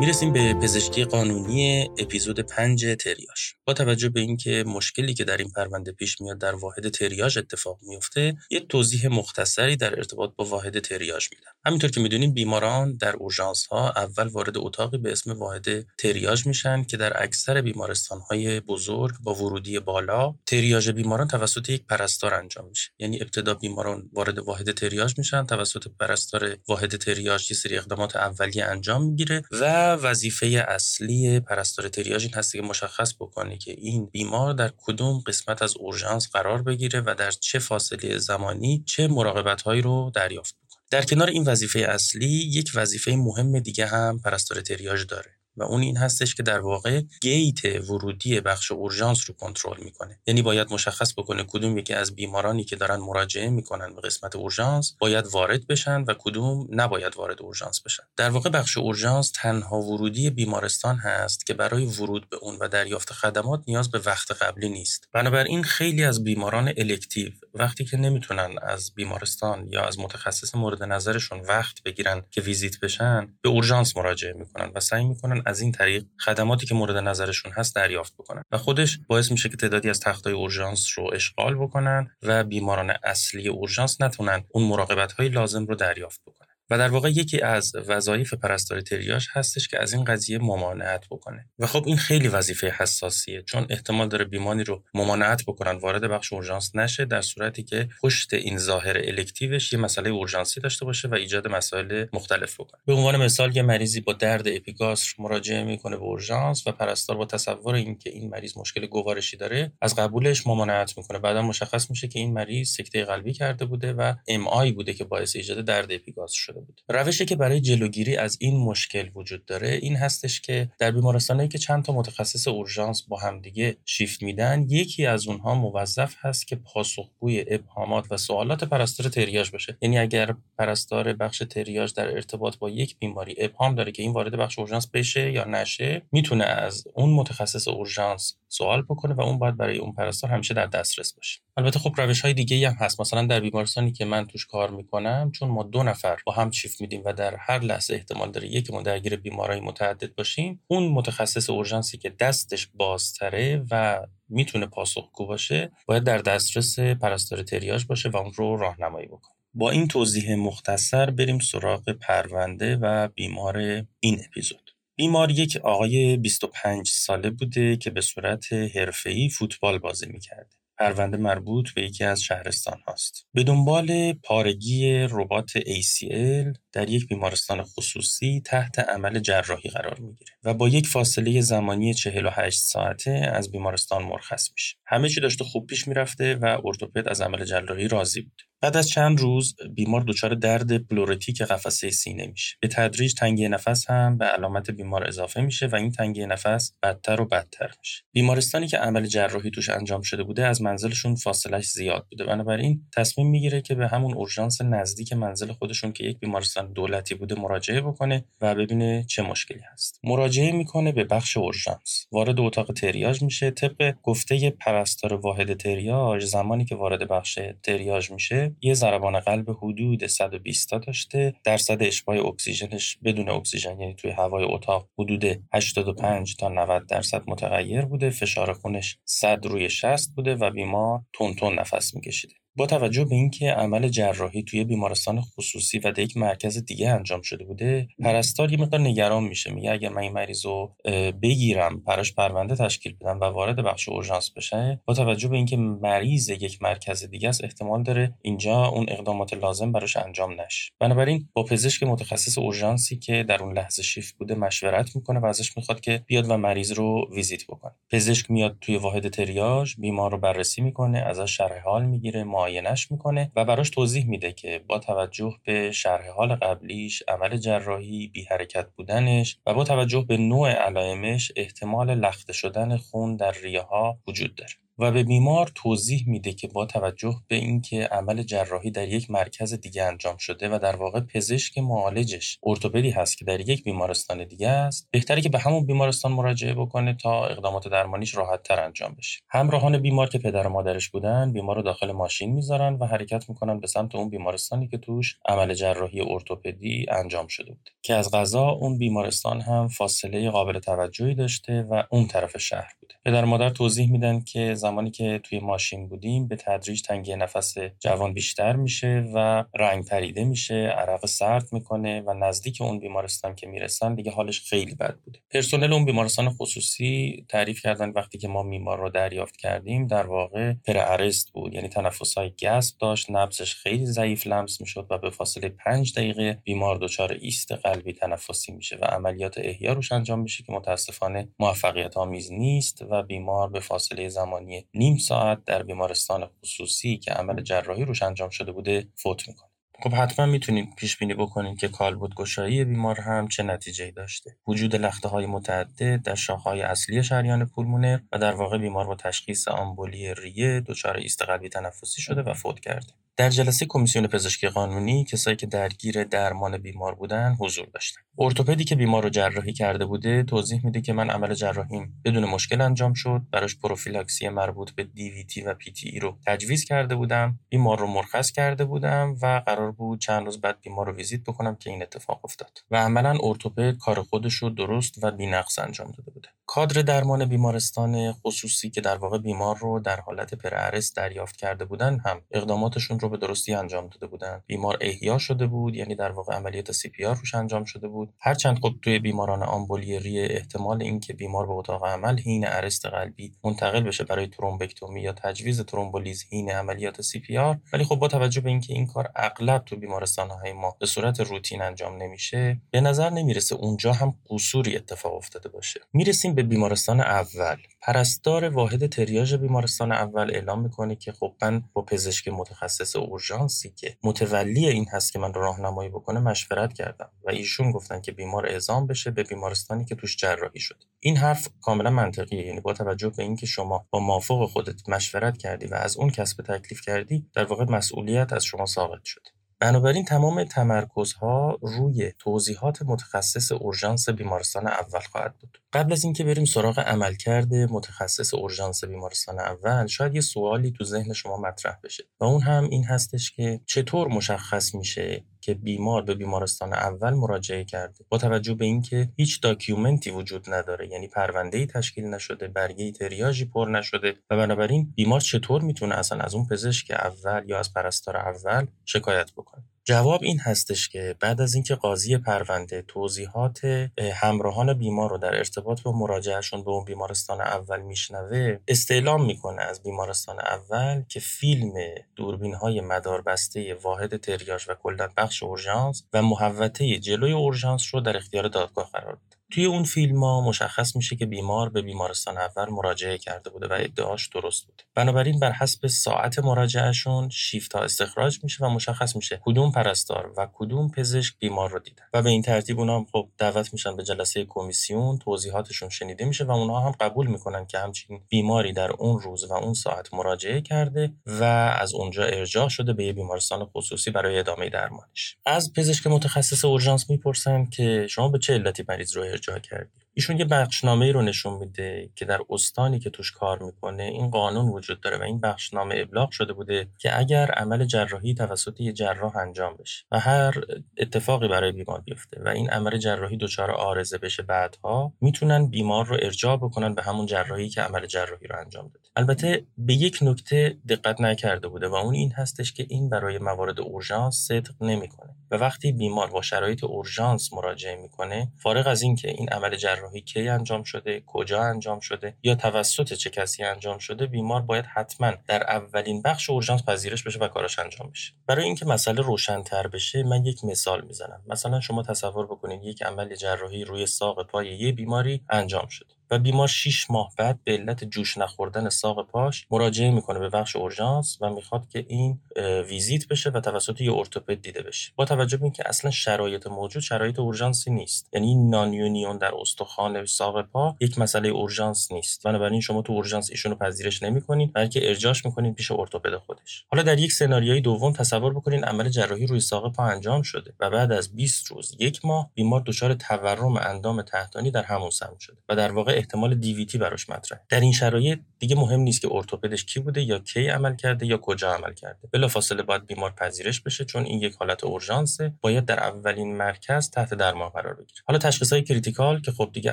می‌رسیم به پزشکی قانونی اپیزود 5 تریاش. با توجه به اینکه مشکلی که در این پرونده پیش میاد در واحد تریاج اتفاق میفته یه توضیح مختصری در ارتباط با واحد تریاج میدم. همینطور که می‌دونیم بیماران در اورژانس ها اول وارد اتاقی به اسم واحد تریاج میشن که در اکثر بیمارستان های بزرگ با ورودی بالا تریاج بیماران توسط یک پرستار انجام میشه. یعنی ابتدا بیماران وارد واحد تریاج میشن توسط پرستار واحد تریاج یه سری اقدامات اولیه انجام می‌گیره و وظیفه اصلی پرستار تریاژ این هست که مشخص بکنه که این بیمار در کدوم قسمت از اورژانس قرار بگیره و در چه فاصله زمانی چه مراقبت هایی رو دریافت بکنه. در کنار این وظیفه اصلی یک وظیفه مهم دیگه هم پرستار تریاژ داره. و اون این هستش که در واقع gate ورودی بخش اورژانس رو کنترل می‌کنه. یعنی باید مشخص بکنه کدوم یکی از بیمارانی که دارن مراجعه می‌کنن به قسمت اورژانس باید وارد بشن و کدوم نباید وارد اورژانس بشن. در واقع بخش اورژانس تنها ورودی بیمارستان هست که برای ورود به اون و دریافت خدمات نیاز به وقت قبلی نیست. بنابراین خیلی از بیماران elective وقتی که نمی‌تونن از بیمارستان یا از متخصص مورد نظرشون وقت بگیرن که ویزیت بشن به اورژانس مراجعه می‌کنن و سعی می‌کنن از این طریق خدماتی که مورد نظرشون هست دریافت بکنن. و خودش باعث میشه که تعدادی از تختای اورژانس رو اشغال بکنن و بیماران اصلی اورژانس نتونن اون مراقبت های لازم رو دریافت بکنن. و در واقع یکی از وظایف پرستار تریاژ هستش که از این قضیه ممانعت بکنه. و خب این خیلی وظیفه حساسیه چون احتمال داره بیماری رو ممانعت بکنن. وارد بخش اورژانس نشه در صورتی که پشت این ظاهر elective ش یه مسئله اورژانسی داشته باشه و ایجاد مسائل مختلف بکنه. به عنوان مثال یه مریضی با درد اپیگاستر مراجعه می‌کنه به اورژانس و پرستار با تصور اینکه این مریض مشکل گوارشی داره از قبولش ممانعت می‌کنه. بعدا مشخص میشه که این مریض سکته قلبی کرده بوده و ام بوده که باعث ایجاد درد اپیگاستر بود. روشی که برای جلوگیری از این مشکل وجود داره این هستش که در بیمارستانایی که چند تا متخصص اورژانس با همدیگه شیفت میدن یکی از اونها موظف هست که پاسخگوی ابهامات و سوالات پرستار تریاج باشه. یعنی اگر پرستار بخش تریاج در ارتباط با یک بیماری ابهام داره که این وارد بخش اورژانس بشه یا نشه می‌تونه از اون متخصص اورژانس سوال بکنه و اون باید برای اون پرستار همیشه در دسترس باشه. البته خب روش های دیگه هم هست. مثلا در بیمارستانی که من توش کار می‌کنم چون ما دو نفر با هم شیفت میدیم و در هر لحظه احتمال داره یکمون درگیر بیمارای متعدد باشیم اون متخصص اورژانسی که دستش بازتره و می‌تونه پاسخگو باشه باید در دسترس پرستار تریاج باشه و اون رو راهنمایی بکنه با این توضیح مختصر بریم سراغ پرونده و بیمار این اپیزود. بیمار یک آقای 25 ساله بوده که به صورت حرفه‌ای فوتبال بازی می‌کرده. پرونده مربوط به یکی از شهرستان هاست. به دنبال پارگی ربات ACL در یک بیمارستان خصوصی تحت عمل جراحی قرار می‌گیره و با یک فاصله زمانی 48 ساعته از بیمارستان مرخص میشه. همه چی داشته خوب پیش می‌رفته و ارتوپد از عمل جراحی راضی بود. بعد از چند روز بیمار دچار درد pleuritic قفسه سینه میشه. به تدریج تنگی نفس هم به علامت بیمار اضافه میشه و این تنگی نفس بدتر و بدتر میشه. بیمارستانی که عمل جراحی توش انجام شده بوده از منزلشون فاصلش زیاد بوده. بنابراین تصمیم می‌گیره که به همون اورژانس نزدیک منزل خودشون که یک بیمارستان دولتی بوده مراجعه بکنه و ببینه چه مشکلی هست. مراجعه می‌کنه به بخش اورژانس. وارد اتاق تریاژ میشه. طبق گفته پرستار واحد تریاژ زمانی که وارد بخش تریاژ میشه یه ضربان قلب حدود 120 تا داشته. درصد اشباع اکسیژنش بدون اکسیژن یعنی توی هوای اتاق حدود 85 تا 90 درصد متغیر بوده. فشار خونش 100 روی 60 بوده و بیمار تون تون نفس میکشیده. با توجه به اینکه عمل جراحی توی بیمارستان خصوصی و در یک مرکز دیگه انجام شده بوده پرستار یه مقدار نگران میشه. میگه اگر من این مریض رو بگیرم براش پرونده تشکیل بدم و وارد بخش اورژانس بشه با توجه به اینکه مریض یک مرکز دیگه است احتمال داره اینجا اون اقدامات لازم براش انجام نشه. بنابراین با پزشک متخصص اورژانسی که در اون لحظه شیفت بوده مشورت می‌کنه و ازش می‌خواد که بیاد و مریض رو ویزیت بکنه. پزشک میاد توی واحد تریاج بیمار رو بررسی می‌کنه ازش شرح حال می‌گیره معاینش می‌کنه و براش توضیح میده که با توجه به شرح حال قبلیش عمل جراحی بی حرکت بودنش و با توجه به نوع علائمش احتمال لخته شدن خون در ریه ها وجود داره. و به بیمار توضیح میده که با توجه به اینکه عمل جراحی در یک مرکز دیگه انجام شده و در واقع پزشک معالجش ارتوپدی هست که در یک بیمارستان دیگه است بهتره که به همون بیمارستان مراجعه بکنه تا اقدامات درمانیش راحت تر انجام بشه. همراهان بیمار که پدر و مادرش بودن بیمار رو داخل ماشین می‌ذارن و حرکت می‌کنن به سمت اون بیمارستانی که توش عمل جراحی ارتوپدی انجام شده بود. که از غذا اون بیمارستان هم فاصله قابل توجهی داشته و اون طرف شهر بوده. پدر مادر توضیح میدن که زمانی که توی ماشین بودیم به تدریج تنگی نفس جوان بیشتر میشه و رنگ پریده میشه عرق سرد می‌کنه و نزدیک اون بیمارستان که می‌رسن دیگه حالش خیلی بد بوده. پرسنل اون بیمارستان خصوصی تعریف کردن وقتی که ما بیمار رو دریافت کردیم در واقع پر بود. یعنی تنفسهای گسب داشت نبضش خیلی ضعیف لمس می‌شد و به فاصله 5 دقیقه بیمار دچار ایست قلبی تنفسی میشه و عملیات احیا روش انجام میشه که متاسفانه موفقیت آمیز نیست و بیمار به فاصله زمانی نیم ساعت در بیمارستان خصوصی که عمل جراحی روش انجام شده بوده فوت می‌کنه. خب حتما می‌تونید پیش بینی بکنید که کالبد گشایی بیمار هم چه نتیجه داشته. وجود لخته های متعدد در شاخهای اصلی شریان پولمونر و در واقع بیمار با تشخیص آمبولی ریه دچار ایست قلبی تنفسی شده و فوت کرده. در جلسه کمیسیون پزشکی قانونی کسایی که درگیر درمان بیمار بودن حضور داشتن. ارتوپدی که بیمار رو جراحی کرده بوده توضیح میده که من عمل جراحیم بدون مشکل انجام شد. براش پروفیلاکسی مربوط به دیویتی و ای رو تجویز کرده بودم. بیمار رو مرخص کرده بودم و قرار بود چند روز بعد بیمار رو ویزیت بکنم که این اتفاق افتاد. و عملا ارتوپد کار خودش رو درست و بینقص انجام داده بوده. کادر درمان بیمارستان خصوصی که در واقع بیمار رو در حالت pre-arrest دریافت کرده بودن هم اقداماتشون رو به درستی انجام داده بودن. بیمار احیا شده بود یعنی در واقع عملیات CPR روش انجام شده بود. هرچند خب توی بیماران آمبولی ریه احتمال اینکه بیمار به اتاق عمل حین arrest قلبی منتقل بشه برای ترومبکتومی یا تجویز ترومبولیز حین عملیات CP ولی خب با توجه به اینکه این کار اغلب تو بیمارستان های ما به صورت روتین انجام نمیشه به نظر نمی‌رسه اونجا هم قصوری اتفاق افتاده باشه. می‌رسیم به بیمارستان اول. پرستار واحد تریاژ بیمارستان اول اعلام می‌کنه که خب من با پزشک متخصص اورژانسی که متولی این هست که من راهنمایی بکنه مشورت کردم و ایشون گفتن که بیمار اعزام بشه به بیمارستانی که توش جراحی شد این حرف کاملا منطقیه یعنی با توجه به اینکه شما با مافوق خودت مشورت کردی و از اون کسب تکلیف کردی در واقع مسئولیت از شما ساقط شده. بنابراین تمام تمرکزها روی توضیحات متخصص اورژانس بیمارستان اول خواهد بود. قبل از اینکه بریم سراغ عملکرد متخصص اورژانس بیمارستان اول شاید یه سوالی تو ذهن شما مطرح بشه و اون هم این هستش که چطور مشخص میشه که بیمار به بیمارستان اول مراجعه کرده. با توجه به اینکه هیچ داکیومنتی وجود نداره یعنی پرونده تشکیل نشده برگه تریاژی پر نشده و بنابراین بیمار چطور می‌تونه اصلا از اون پزشک اول یا از پرستار اول شکایت بکنه؟ جواب این هستش که بعد از اینکه قاضی پرونده توضیحات همراهان بیمار رو در ارتباط با مراجعهشون به اون بیمارستان اول میشنوه استعلام می‌کنه از بیمارستان اول که فیلم دوربین های مداربسته واحد تریاج و کلا بخش اورژانس و محوطه جلوی اورژانس رو در اختیار دادگاه قرار بده. توی اون فیلم ها مشخص میشه که بیمار به بیمارستان اول مراجعه کرده بوده و ادعاش درست بوده. بنابراین بر حسب ساعت مراجعهشون شیفت ها استخراج میشه و مشخص میشه کدوم پرستار و کدوم پزشک بیمار رو دیدن. و به این ترتیب اونا خب دعوت میشن به جلسه کمیسیون توضیحاتشون شنیده میشه و اونها هم قبول می‌کنن که همچین بیماری در اون روز و اون ساعت مراجعه کرده و از اونجا ارجاع شده به یه بیمارستان خصوصی برای ادامه درمانش. از پزشک متخصص اورژانس می‌پرسن که شما به چه علتی مریض رو ارجاع کردی ایشون یه بخشنامه رو نشون میده که در استانی که توش کار می‌کنه این قانون وجود داره و این بخشنامه ابلاغ شده بوده که اگر عمل جراحی توسط یه جراح انجام بشه و هر اتفاقی برای بیمار بیفته و این عمل جراحی دچار آرزه بشه بعدها می‌تونن بیمار رو ارجاع بکنن به همون جراحی که عمل جراحی رو انجام داده. البته به یک نکته دقت نکرده بوده و اون این هستش که این برای موارد اورژانس صدق نمی‌کنه و وقتی بیمار با شرایط اورژانس مراجعه می‌کنه فارغ از اینکه این عمل جراحی کی انجام شده کجا انجام شده یا توسط چه کسی انجام شده بیمار باید حتما در اولین بخش اورژانس پذیرش بشه و کارش انجام بشه. برای اینکه مسئله روشنتر بشه من یک مثال می‌زنم. مثلا شما تصور بکنید یک عمل جراحی روی ساق پای یه بیماری انجام شده و بیمار 6 ماه بعد به علت جوش نخوردن ساق پاش مراجعه می‌کنه به بخش اورژانس و می‌خواد که این ویزیت بشه و توسط یه ارتوپد دیده بشه. با توجه به اینکه اصلا شرایط موجود شرایط اورژانسی نیست. یعنی non-union در استخوان ساق پا یک مسئله اورژانس نیست. بنابراین شما تو اورژانس ایشونو پذیرش نمی‌کنید بلکه ارجاعش می‌کنید پیش ارتوپد خودش. حالا در یک سناریوی دوم تصور بکنید عمل جراحی روی ساق پا انجام شده و بعد از 20 روز یک ماه بیمار دچار تورم اندام تحتانی در همون سمت شده و در واقع احتمال DVT براش مطرحه در این شرایط دیگه مهم نیست که ارتوپدش کی بوده یا کی عمل کرده یا کجا عمل کرده. بلافاصله باید بیمار پذیرش بشه چون این یک حالت اورژانسه. باید در اولین مرکز تحت درمان قرار بگیره. حالا تشخیص های critical که خب دیگه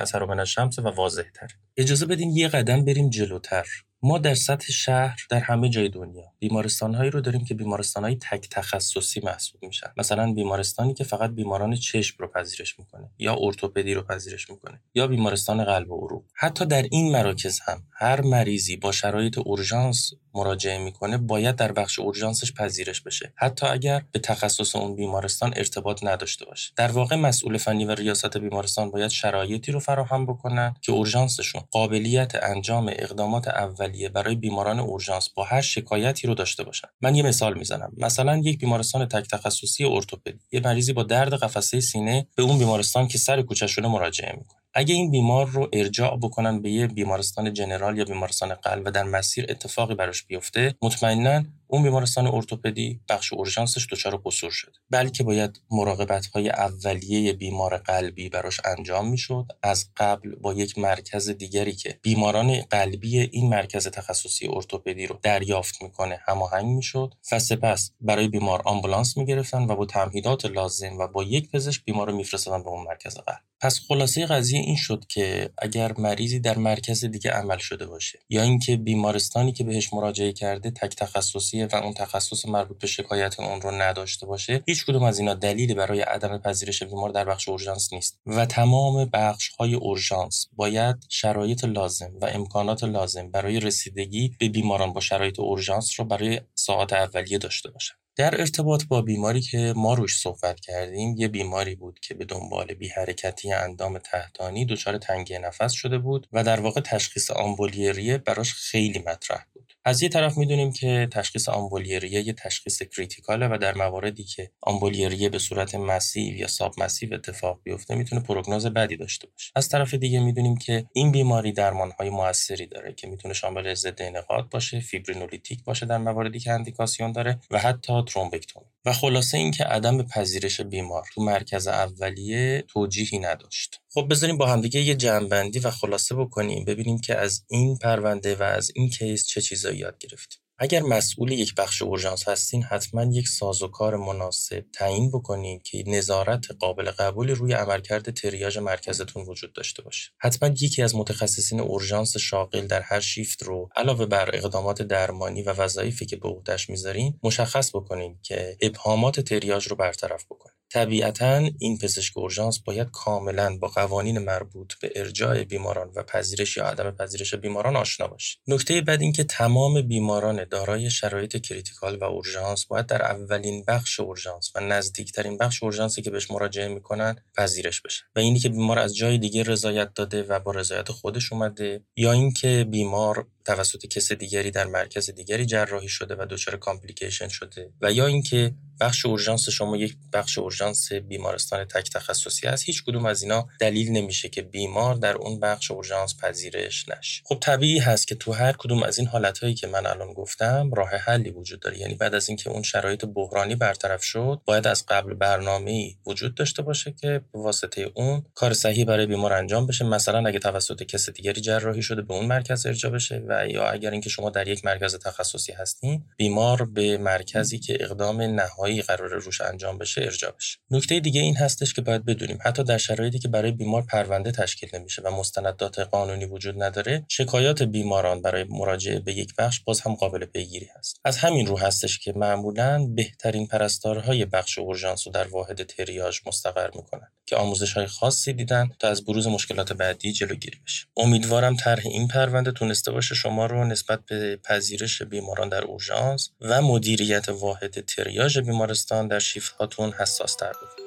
اظهر من الشمس و واضح تر اجازه بدین یه قدم بریم جلوتر. ما در سطح شهر در همه جای دنیا بیمارستانهایی رو داریم که بیمارستانهای تک تخصصی محسوب میشن. مثلا بیمارستانی که فقط بیماران چشم رو پذیرش می‌کنه یا ارتوپدی رو پذیرش می‌کنه یا بیمارستان قلب و عروق. حتی در این مراکز هم هر مریضی با شرایط اورژانس مراجعه می‌کنه باید در بخش اورژانسش پذیرش بشه. حتی اگر به تخصص اون بیمارستان ارتباط نداشته باشه. در واقع مسئول فنی و ریاست بیمارستان باید شرایطی رو فراهم بکنن که اورژانسشون قابلیت انجام اقدامات اولیه برای بیماران اورژانس با هر شکایتی رو داشته باشن. من یه مثال می‌زنم. مثلا یک بیمارستان تک تخصصی ارتوپدی. یه مریضی با درد قفسه سینه به اون بیمارستان که سر کوچه‌شونه مراجعه می‌کنه. اگه این بیمار رو ارجاع بکنن به یه بیمارستان جنرال یا بیمارستان قلب و در مسیر اتفاقی براش بیفته مطمئنا اون بیمارستان ارتوپدی بخش اورژانسش دچار قصور شد بلکه باید مراقبت های اولیه بیمار قلبی براش انجام می‌شد از قبل با یک مرکز دیگری که بیماران قلبی این مرکز تخصصی ارتوپدی رو دریافت می‌کنه هماهنگ می‌شد و سپس برای بیمار آمبولانس می‌گرفتن و با تمهیدات لازم و با یک پزشک بیمار رو میفرستادن به اون مرکز قلب. پس خلاصه قضیه این شد که اگر مریضی در مرکز دیگه عمل شده باشه یا اینکه بیمارستانی که بهش مراجعه کرده تک تخصصی و اون تخصص مربوط به شکایت اون رو نداشته باشه هیچ کدوم از اینا دلیلی برای عدم پذیرش بیمار در بخش اورژانس نیست. و تمام بخش های اورژانس باید شرایط لازم و امکانات لازم برای رسیدگی به بیماران با شرایط اورژانس رو برای ساعات اولیه داشته باشن. در ارتباط با بیماری که ما روش صحبت کردیم یه بیماری بود که به دنبال بی حرکتی اندام تحتانی دچار تنگی نفس شده بود و در واقع تشخیص آمبولی ریه براش خیلی مطرح بود. از یه طرف می‌دونیم که تشخیص آمبولی ریه یه تشخیص critical ه و در مواردی که آمبولی ریه به صورت massive یا submassive اتفاق بیفته می‌تونه پروگنوز بدی داشته باشه. از طرف دیگه می‌دونیم که این بیماری درمانهای موثری داره که می‌تونه شامل ضد انعقاد باشه فیبرینولیتیک باشه در مواردی که اندیکاسیون داره و حتی ترومبکتومی و خلاصه اینکه عدم پذیرش بیمار تو مرکز اولیه توجیهی نداشت. خب بذاریم با همدیگه یه جمعبندی و خلاصه بکنیم ببینیم که از این پرونده و از این case چه چیزایی یاد گرفتیم. اگر مسئول یک بخش اورژانس هستین حتما یک سازوکار مناسب تعیین بکنین که نظارت قابل قبولی روی عملکرد تریاج مرکزتون وجود داشته باشه. حتما یکی از متخصصین اورژانس شاغل در هر شیفت رو علاوه بر اقدامات درمانی و وظایفی که به عهدهش می‌ذارین مشخص بکنین که ابهامات تریاج رو برطرف بکنین طبیعتا این پزشک اورژانس باید کاملا با قوانین مربوط به ارجاع بیماران و پذیرش یا عدم پذیرش بیماران آشنا باشه نکته بعد اینکه تمام بیماران دارای شرایط critical و اورژانس باید در اولین بخش اورژانس و نزدیکترین بخش اورژانسی که بهش مراجعه می‌کنن پذیرش بشه و اینی که بیمار از جای دیگه رضایت داده و با رضایت خودش اومده یا اینکه بیمار توسط کس دیگری در مرکز دیگری جراحی شده و دچار complication شده و یا اینکه بخش اورژانس شما یک بخش اورژانس بیمارستان تک تخصصی است هیچ کدوم از اینا دلیل نمیشه که بیمار در اون بخش اورژانس پذیرش نشه. خب طبیعی هست که تو هر کدوم از این حالتهایی که من الان گفتم راه حلی وجود داره. یعنی بعد از اینکه اون شرایط بحرانی برطرف شد باید از قبل برنامه‌ای وجود داشته باشه که به واسطه اون کار صحیح برای بیمار انجام بشه. مثلا اگه توسط کس دیگری جراحی شده به اون مرکز ارجاع بشه و یا اگر اینکه شما در یک مرکز تخصصی هستین بیمار به مرکزی که اقدام نهایی قراره روش انجام بشه ارجاع بشه. نکته دیگه این هستش که باید بدونیم حتی در شرایطی که برای بیمار پرونده تشکیل نمیشه و مستندات قانونی وجود نداره شکایات بیماران برای مراجعه به یک بخش باز هم قابل پیگیری هست. از همین رو هستش که معمولا بهترین پرستارهای بخش اورژانس رو در واحد تریاج مستقر می‌کنن که آموزش های خاصی دیدن تا از بروز مشکلات بعدی جلوگیری بشه. امیدوارم طرح این پرونده تونسته باشه شما رو نسبت به پذیرش بیماران در اورژانس و مدیریت واحد تریاژ بیمارستان در شیفت هاتون حساس تر بکنه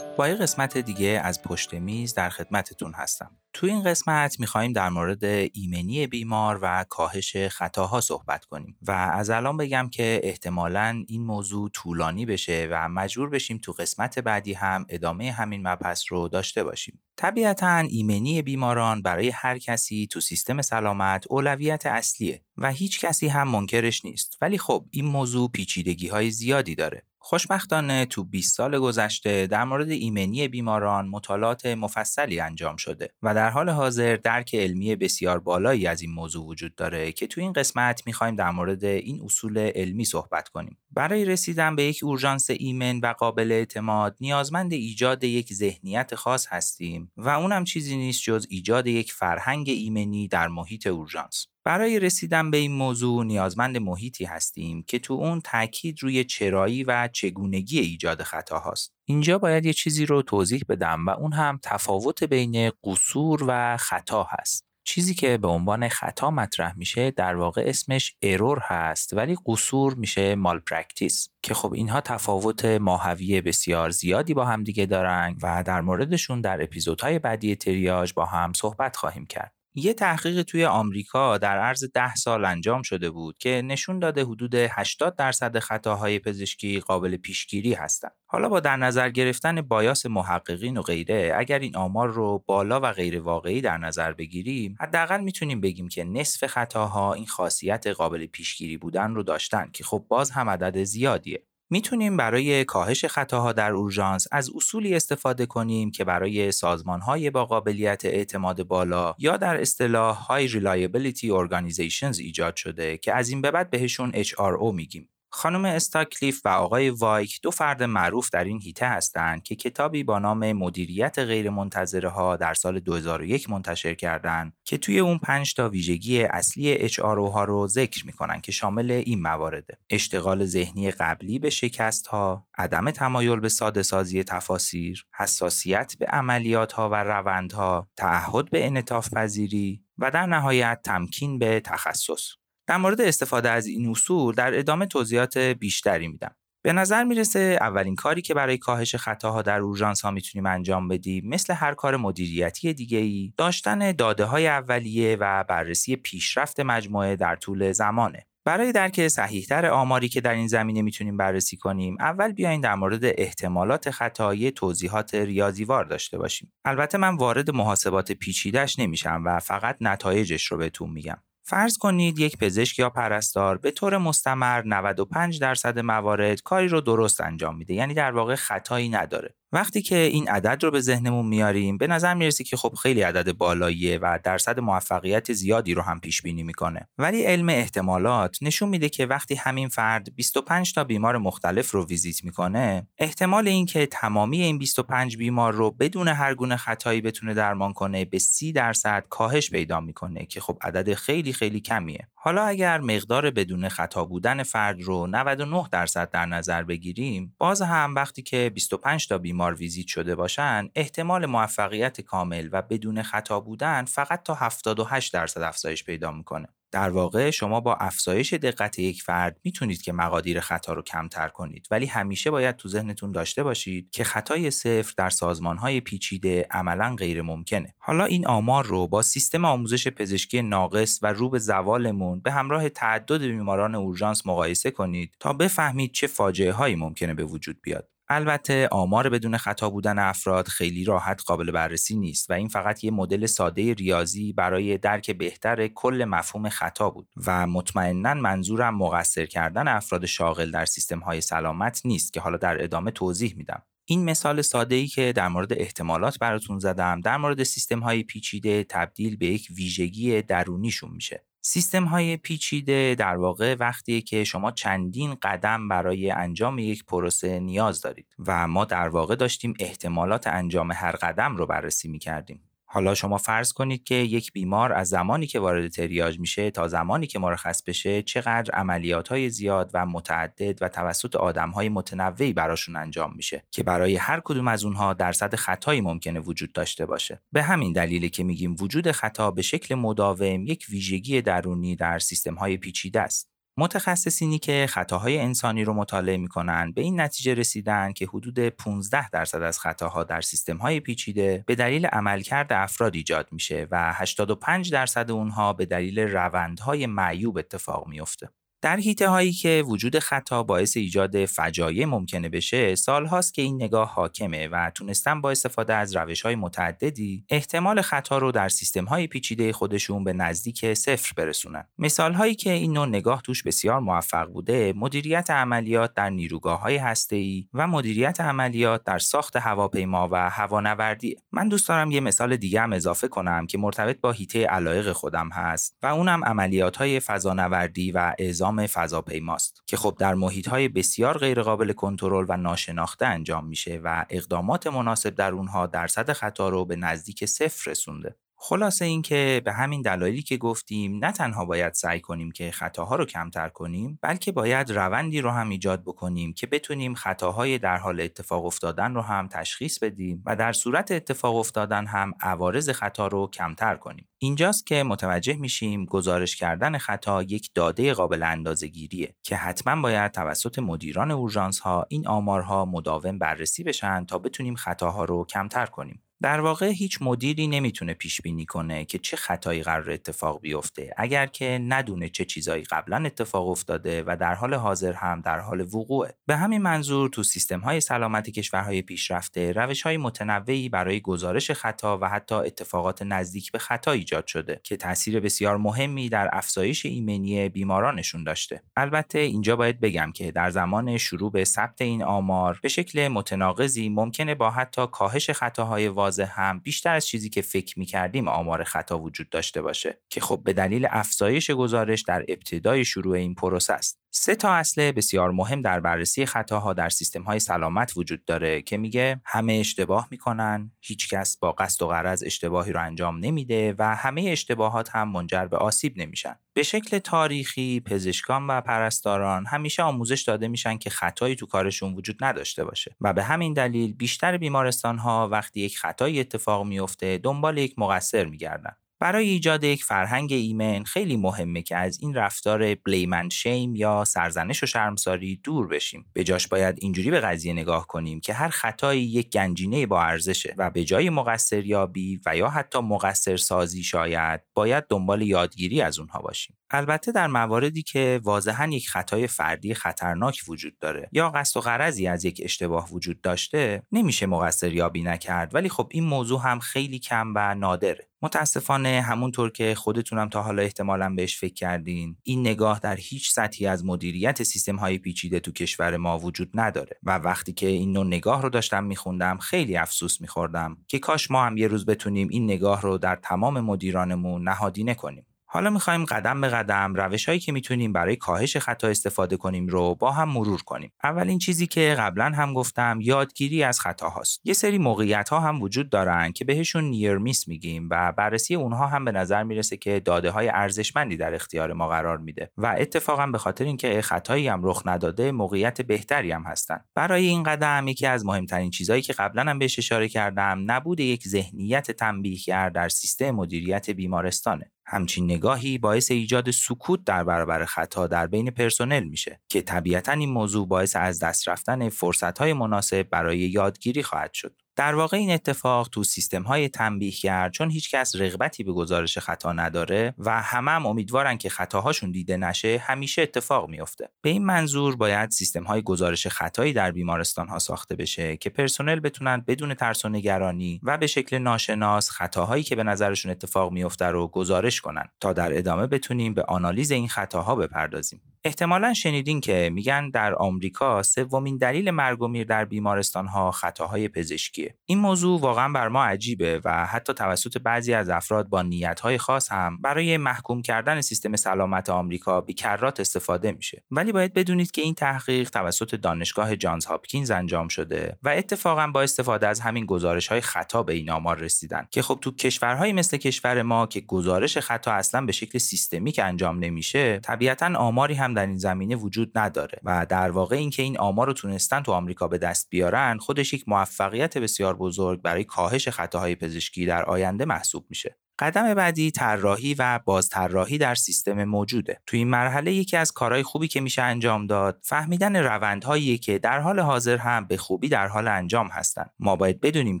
با یه قسمت دیگه از پشت میز در خدمتتون هستم. تو این قسمت می‌خوایم در مورد ایمنی بیمار و کاهش خطاها صحبت کنیم و از الان بگم که احتمالا این موضوع طولانی بشه و مجبور بشیم تو قسمت بعدی هم ادامه همین مبحث رو داشته باشیم. طبیعتا ایمنی بیماران برای هر کسی تو سیستم سلامت اولویت اصلیه و هیچ کسی هم منکرش نیست ولی خب این موضوع پیچیدگی های زیادی داره خوشبختانه تو 20 سال گذشته در مورد ایمنی بیماران مطالعات مفصلی انجام شده و در حال حاضر درک علمی بسیار بالایی از این موضوع وجود داره که تو این قسمت می‌خوایم در مورد این اصول علمی صحبت کنیم. برای رسیدن به یک اورژانس ایمن و قابل اعتماد نیازمند ایجاد یک ذهنیت خاص هستیم و اونم چیزی نیست جز ایجاد یک فرهنگ ایمنی در محیط اورژانس. برای رسیدن به این موضوع نیازمند محیطی هستیم که تو اون تاکید روی چرایی و چگونگی ایجاد خطا هاست. اینجا باید یه چیزی رو توضیح بدم و اون هم تفاوت بین قصور و خطا هست. چیزی که به عنوان خطا مطرح میشه در واقع اسمش error هست ولی قصور میشه malpractice که خب اینها تفاوت ماهوی بسیار زیادی با هم دیگه دارن و در موردشون در اپیزودهای بعدی تریاج با هم صحبت خواهیم کرد. یه تحقیق توی آمریکا در عرض ده سال انجام شده بود که نشون داده حدود 80 درصد خطاهای پزشکی قابل پیشگیری هستند. حالا با در نظر گرفتن بایاس محققین و غیره اگر این آمار رو بالا و غیر واقعی در نظر بگیریم حداقل می‌تونیم بگیم که نصف خطاها این خاصیت قابل پیشگیری بودن رو داشتن که خب باز هم عدد زیادیه می‌تونیم برای کاهش خطاها در اورژانس از اصولی استفاده کنیم که برای سازمانهای با قابلیت اعتماد بالا یا در اصطلاح High Reliability Organizations ایجاد شده که از این به بعد بهشون HRO میگیم. خانم استاکلیف و آقای وایک دو فرد معروف در این هیته هستند که کتابی با نام مدیریت غیرمنتظره ها در سال 2001 منتشر کردند که توی اون پنج تا ویژگی اصلی HRO ها رو ذکر می‌کنن که شامل این موارده. اشتغال ذهنی قبلی به شکست ها عدم تمایل به ساده سازی تفاسیر حساسیت به عملیات ها و روندها تعهد به انعطاف پذیری و در نهایت تمکین به تخصص. در مورد استفاده از این اصول در ادامه توضیحات بیشتری میدم. به نظر می‌رسه اولین کاری که برای کاهش خطاها در اورژانس ها می‌تونیم انجام بدیم مثل هر کار مدیریتی دیگه ای داشتن داده های اولیه و بررسی پیشرفت مجموعه در طول زمانه. برای درک صحیحتر آماری که در این زمینه می‌تونیم بررسی کنیم اول بیاین در مورد احتمالات خطایی توضیحات ریاضیوار داشته باشیم البته من وارد محاسبات پیچیدش نمیشم و فقط نتایجش رو بهتون میگم فرض کنید یک پزشک یا پرستار به طور مستمر 95 درصد موارد کاری رو درست انجام میده. یعنی در واقع خطایی نداره. وقتی که این عدد رو به ذهنمون میاریم به نظر می‌رسه که خب خیلی عدد بالاییه و درصد موفقیت زیادی رو هم پیش بینی می‌کنه. ولی علم احتمالات نشون میده که وقتی همین فرد 25 تا بیمار مختلف رو ویزیت می‌کنه احتمال اینکه تمامی این 25 بیمار رو بدون هر گونه خطایی بتونه درمان کنه به 30 درصد کاهش پیدا می‌کنه که خب عدد خیلی خیلی کمیه. حالا اگر مقدار بدون خطا بودن فرد رو 99 درصد در نظر بگیریم باز هم وقتی که 25 تا بیمار ویزیت شده باشن احتمال موفقیت کامل و بدون خطا بودن فقط تا 78 درصد افزایش پیدا می‌کنه. در واقع شما با افزایش دقت یک فرد می‌تونید که مقادیر خطا رو کمتر کنید ولی همیشه باید تو ذهنتون داشته باشید که خطای صفر در سازمانهای پیچیده عملا غیر ممکنه. حالا این آمار رو با سیستم آموزش پزشکی ناقص و رو به زوالمون به همراه تعدد بیماران اورژانس مقایسه کنید تا بفهمید چه فاجعه هایی ممکنه به وجود بیاد. البته آمار بدون خطا بودن افراد خیلی راحت قابل بررسی نیست و این فقط یه مدل ساده ریاضی برای درک بهتر کل مفهوم خطا بود و مطمئنا منظورم مقصر کردن افراد شاغل در سیستم های سلامت نیست که حالا در ادامه توضیح میدم. این مثال ساده ای که در مورد احتمالات براتون زدم در مورد سیستم های پیچیده تبدیل به یک ویژگی درونیشون میشه. سیستم های پیچیده در واقع وقتی که شما چندین قدم برای انجام یک پروسه نیاز دارید و ما در واقع داشتیم احتمالات انجام هر قدم رو بررسی می کردیم. حالا شما فرض کنید که یک بیمار از زمانی که وارد تریاج میشه تا زمانی که مرخص بشه چقدر عملیات های زیاد و متعدد و توسط آدم های متنوعی براشون انجام میشه که برای هر کدوم از اونها درصد خطایی ممکنه وجود داشته باشه. به همین دلیله که میگیم وجود خطا به شکل مداوم یک ویژگی درونی در سیستم های پیچیده است. متخصصینی که خطاهای انسانی رو مطالعه می‌کنن به این نتیجه رسیدن که حدود 15 درصد از خطاها در سیستم های پیچیده به دلیل عملکرد افراد ایجاد میشه و 85 درصد اونها به دلیل روندهای معیوب اتفاق میفته. در هیته هایی که وجود خطا باعث ایجاد فجایع ممکنه بشه سال هاست که این نگاه حاکمه و تونستن با استفاده از روش های متعددی احتمال خطا رو در سیستم های پیچیده خودشون به نزدیک صفر برسونن. مثال هایی که این نوع نگاه توش بسیار موفق بوده مدیریت عملیات در نیروگاه های هسته و مدیریت عملیات در ساخت هواپیما و هوانوردی. من دوست دارم یه مثال دیگه هم اضافه کنم که مرتبط با هیته علایق خودم هست و اونم عملیات های فضانوردی و اعزام نام فضاپیماست که خب در های بسیار غیرقابل کنترل و ناشناخته انجام میشه و اقدامات مناسب در اونها درصد خطا رو به نزدیک صفر رسونده. خلاصه اینکه به همین دلایلی که گفتیم نه تنها باید سعی کنیم که خطاها رو کمتر کنیم بلکه باید روندی رو هم ایجاد بکنیم که بتونیم خطاهای در حال اتفاق افتادن رو هم تشخیص بدیم و در صورت اتفاق افتادن هم عوارض خطا رو کمتر کنیم. اینجاست که متوجه میشیم گزارش کردن خطا یک داده قابل اندازه‌گیریه که حتما باید توسط مدیران اورژانس ها این آمارها مداوم بررسی بشن تا بتونیم خطاها رو کمتر کنیم. در واقع هیچ مدیری نمی‌تونه پیش بینی کنه که چه خطایی قرار اتفاق بیفته اگر که ندونه چه چیزایی قبلا اتفاق افتاده و در حال حاضر هم در حال وقوعه. به همین منظور تو سیستم های سلامت کشورهای پیشرفته روش های متنوعی برای گزارش خطا و حتی اتفاقات نزدیک به خطا ایجاد شده که تاثیر بسیار مهمی در افزایش ایمنی بیمارانشون داشته. البته اینجا باید بگم که در زمان شروع به ثبت این آمار به شکل متناقضی ممکنه با حتی کاهش خطاهای هم بیشتر از چیزی که فکر می‌کردیم آمار خطا وجود داشته باشه که خب به دلیل افزایش گزارش در ابتدای شروع این پروسه است. سه تا اصل بسیار مهم در بررسی خطاها در سیستم های سلامت وجود داره که میگه همه اشتباه می‌کنن هیچکس با قصد و غرض اشتباهی رو انجام نمیده و همه اشتباهات هم منجر به آسیب نمیشن. به شکل تاریخی پزشکان و پرستاران همیشه آموزش داده میشن که خطایی تو کارشون وجود نداشته باشه و به همین دلیل بیشتر بیمارستان ها وقتی یک خطایی اتفاق میفته دنبال یک مقصر میگردن. برای ایجاد یک فرهنگ ایمن خیلی مهمه که از این رفتار بلیمند شیم یا سرزنش و شرمساری دور بشیم. به جاش باید اینجوری به قضیه نگاه کنیم که هر خطایی یک گنجینه با ارزشه و به جای مقصر یابی و یا حتی مقصر سازی شاید باید دنبال یادگیری از اونها باشیم. البته در مواردی که واضحا یک خطای فردی خطرناک وجود داره یا قصد و غرضی از یک اشتباه وجود داشته نمیشه مقصر یابی نکرد ولی خب این موضوع هم خیلی کم و نادره. متاسفانه همونطور که خودتونم تا حالا احتمالا بهش فکر کردین این نگاه در هیچ سطحی از مدیریت سیستم های پیچیده تو کشور ما وجود نداره. و وقتی که این نوع نگاه رو داشتم میخوندم خیلی افسوس میخوردم که کاش ما هم یه روز بتونیم این نگاه رو در تمام مدیرانمون نهادینه کنیم حالا می‌خوایم قدم به قدم روش هایی که می‌تونیم برای کاهش خطا استفاده کنیم رو با هم مرور کنیم. اولین چیزی که قبلا هم گفتم یادگیری از خطا هاست. یه سری موقعیت ها هم وجود دارن که بهشون نیر میس میگیم و بررسی اونها هم به نظر می‌رسه که داده های ارزشمندی در اختیار ما قرار میده و اتفاقا به خاطر اینکه خطایی هم رخ نداده موقعیت بهتری هم هستن. برای این قدم یکی از مهمترین چیزهایی که قبلا هم بهش اشاره کردم نبود یک ذهنیت تنبیهگر در سیستم مدیریت بیمارستانه. همچین نگاهی باعث ایجاد سکوت در برابر خطا در بین پرسنل میشه که طبیعتا این موضوع باعث از دست رفتن فرصتهای مناسب برای یادگیری خواهد شد. در واقع این اتفاق تو سیستم های تنبیهگر چون هیچکس رغبتی به گزارش خطا نداره و همه هم امیدوارن که خطاهاشون دیده نشه همیشه اتفاق میفته به این منظور باید سیستم های گزارش خطایی در بیمارستان ها ساخته بشه که پرسنل بتونن بدون ترس و نگرانی و به شکل ناشناس خطاهایی که به نظرشون اتفاق میفته رو گزارش کنن تا در ادامه بتونیم به آنالیز این خطاها بپردازیم. احتمالا شنیدین که میگن در آمریکا سومین دلیل مرگ و میر در بیمارستان ها خطاهای پزشکیه. این موضوع واقعا بر ما عجیبه و حتی توسط بعضی از افراد با نیتهای خاص هم برای محکوم کردن سیستم سلامت آمریکا بیکرات استفاده میشه. ولی باید بدونید که این تحقیق توسط دانشگاه جانز هاپکینز انجام شده و اتفاقا با استفاده از همین گزارش های خطا به این آمار رسیدن که خب تو کشورهایی مثل کشور ما که گزارش خطا اصلا به شکل سیستمیک انجام نمیشه طبیعتا آماری هم در این زمینه وجود نداره و در واقع اینکه این آمار رو تونستن تو آمریکا به دست بیارن خودش یک موفقیت بسیار بزرگ برای کاهش خطاهای پزشکی در آینده محسوب میشه قدم بعدی طراحی و بازطراحی در سیستم موجوده. تو این مرحله یکی از کارهای خوبی که میشه انجام داد، فهمیدن روندهایی که در حال حاضر هم به خوبی در حال انجام هستند. ما باید بدونیم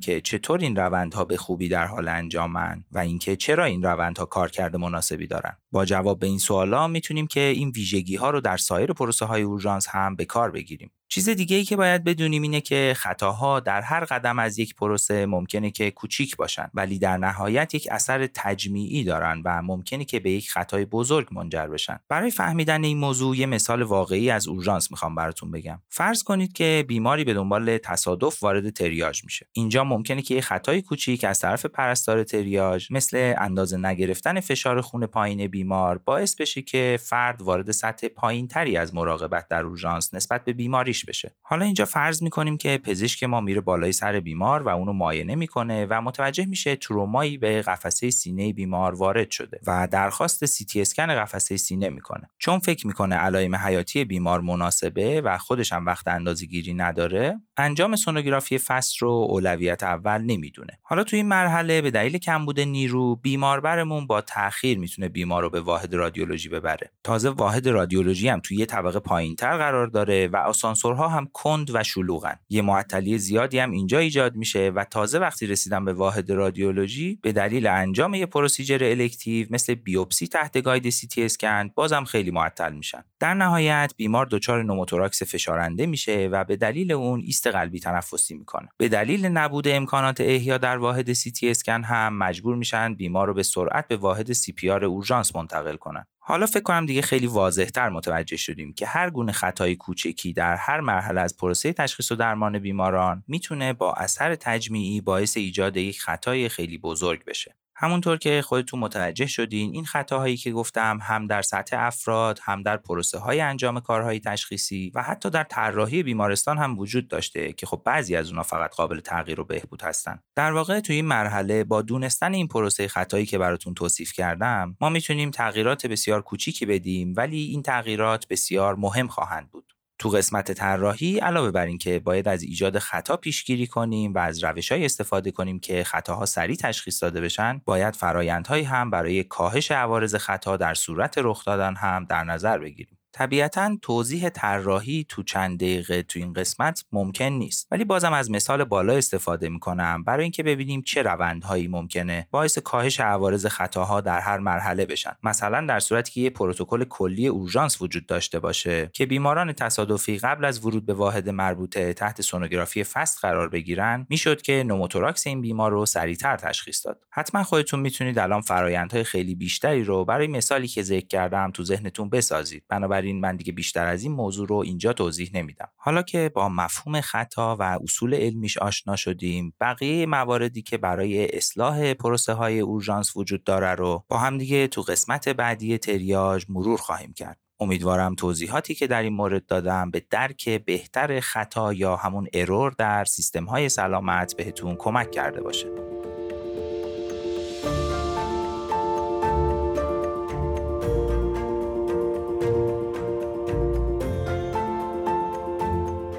که چطور این روندها به خوبی در حال انجامن و اینکه چرا این روندها کارکرد مناسبی دارن. با جواب به این سوالا می‌تونیم که این ویژگی ها رو در سایر پروسه های اورژانس هم به کار بگیریم. چیز دیگه ای که باید بدونیم اینه که خطاها در هر قدم از یک پروسه ممکنه که کوچیک باشن ولی در نهایت یک اثر تجمیعی دارن و ممکنه که به یک خطای بزرگ منجر بشن. برای فهمیدن این موضوع یه مثال واقعی از اورژانس می‌خوام براتون بگم. فرض کنید که بیماری به دنبال تصادف وارد تریاج میشه. اینجا ممکنه که یک خطای کوچیک از طرف پرستار تریاج مثل اندازه نگرفتن فشار خون پایین بیمار باعث بشه که فرد وارد سطح پایینتری از مراقبت در اورژانس نسبت به بیماری بشه. حالا اینجا فرض می‌کنیم که پزشک ما میره بالای سر بیمار و اونو معاینه می‌کنه و متوجه میشه ترومایی به قفسه سینه بیمار وارد شده و درخواست سی تی اسکن قفسه سینه می‌کنه. چون فکر می‌کنه علائم حیاتی بیمار مناسبه و خودش هم وقت اندازه گیری نداره انجام سونوگرافی FAST رو اولویت اول نمی‌دونه. حالا تو این مرحله به دلیل کمبود نیرو بیماربرمون با تاخیر می‌تونه بیمار رو به واحد رادیولوژی ببره. تازه واحد رادیولوژی هم توی یه طبقه پایینتر قرار داره و آسانسور موتورها هم کند و شلوغن. یه معطلی زیادی هم اینجا ایجاد میشه و تازه وقتی رسیدن به واحد رادیولوژی به دلیل انجام یه procedure elective مثل بیوپسی تحت guide سی تی اسکن بازم خیلی معطل میشن. در نهایت بیمار دچار نوموتوراکس فشارنده میشه و به دلیل اون ایست قلبی تنفسی می‌کنه. به دلیل نبود امکانات احیا در واحد سی تی اسکن هم مجبور میشن بیمار رو به سرعت به واحد CPR اورژانس منتقل کنن حالا فکر کنم دیگه خیلی واضحتر متوجه شدیم که هر گونه خطای کوچکی در هر مرحله از پروسه تشخیص و درمان بیماران می‌تونه با اثر تجمیعی باعث ایجاد یک خطای خیلی بزرگ بشه. همونطور که خودتون متوجه شدین این خطاهایی که گفتم هم در سطح افراد هم در پروسه های انجام کارهای تشخیصی و حتی در طراحی بیمارستان هم وجود داشته که خب بعضی از اونها فقط قابل تغییر و بهبود هستن. در واقع توی این مرحله با دونستن این پروسه خطایی که براتون توصیف کردم ما می‌تونیم تغییرات بسیار کوچیکی بدیم ولی این تغییرات بسیار مهم خواهند بود. تو قسمت طراحی علاوه بر اینکه باید از ایجاد خطا پیشگیری کنیم و از روشهایی استفاده کنیم که خطاها سریع تشخیص داده بشن باید فرایندهایی هم برای کاهش عوارض خطا در صورت رخ دادن هم در نظر بگیریم. طبیعتا توضیح طراحی تو چند دقیقه تو این قسمت ممکن نیست. ولی بازم از مثال بالا استفاده می‌کنم برای اینکه ببینیم چه روندهایی ممکنه باعث کاهش عوارض خطاها در هر مرحله بشن. مثلا در صورتی که یه پروتکل کلی اورژانس وجود داشته باشه که بیماران تصادفی قبل از ورود به واحد مربوطه تحت سونوگرافی FAST قرار بگیرن می‌شد که نوموتوراکس این بیمار رو سریعتر تشخیص داد. حتما خودتون می‌تونید الان فرایندهای خیلی بیشتری رو برای مثالی که ذکر کردم تو ذهنتون بسازید. بنابراین من دیگه بیشتر از این موضوع رو اینجا توضیح نمیدم حالا که با مفهوم خطا و اصول علمیش آشنا شدیم بقیه مواردی که برای اصلاح پروسه های اورژانس وجود داره رو با هم دیگه تو قسمت بعدی تریاج مرور خواهیم کرد امیدوارم توضیحاتی که در این مورد دادم به درک بهتر خطا یا همون ارور در سیستم های سلامت بهتون کمک کرده باشه.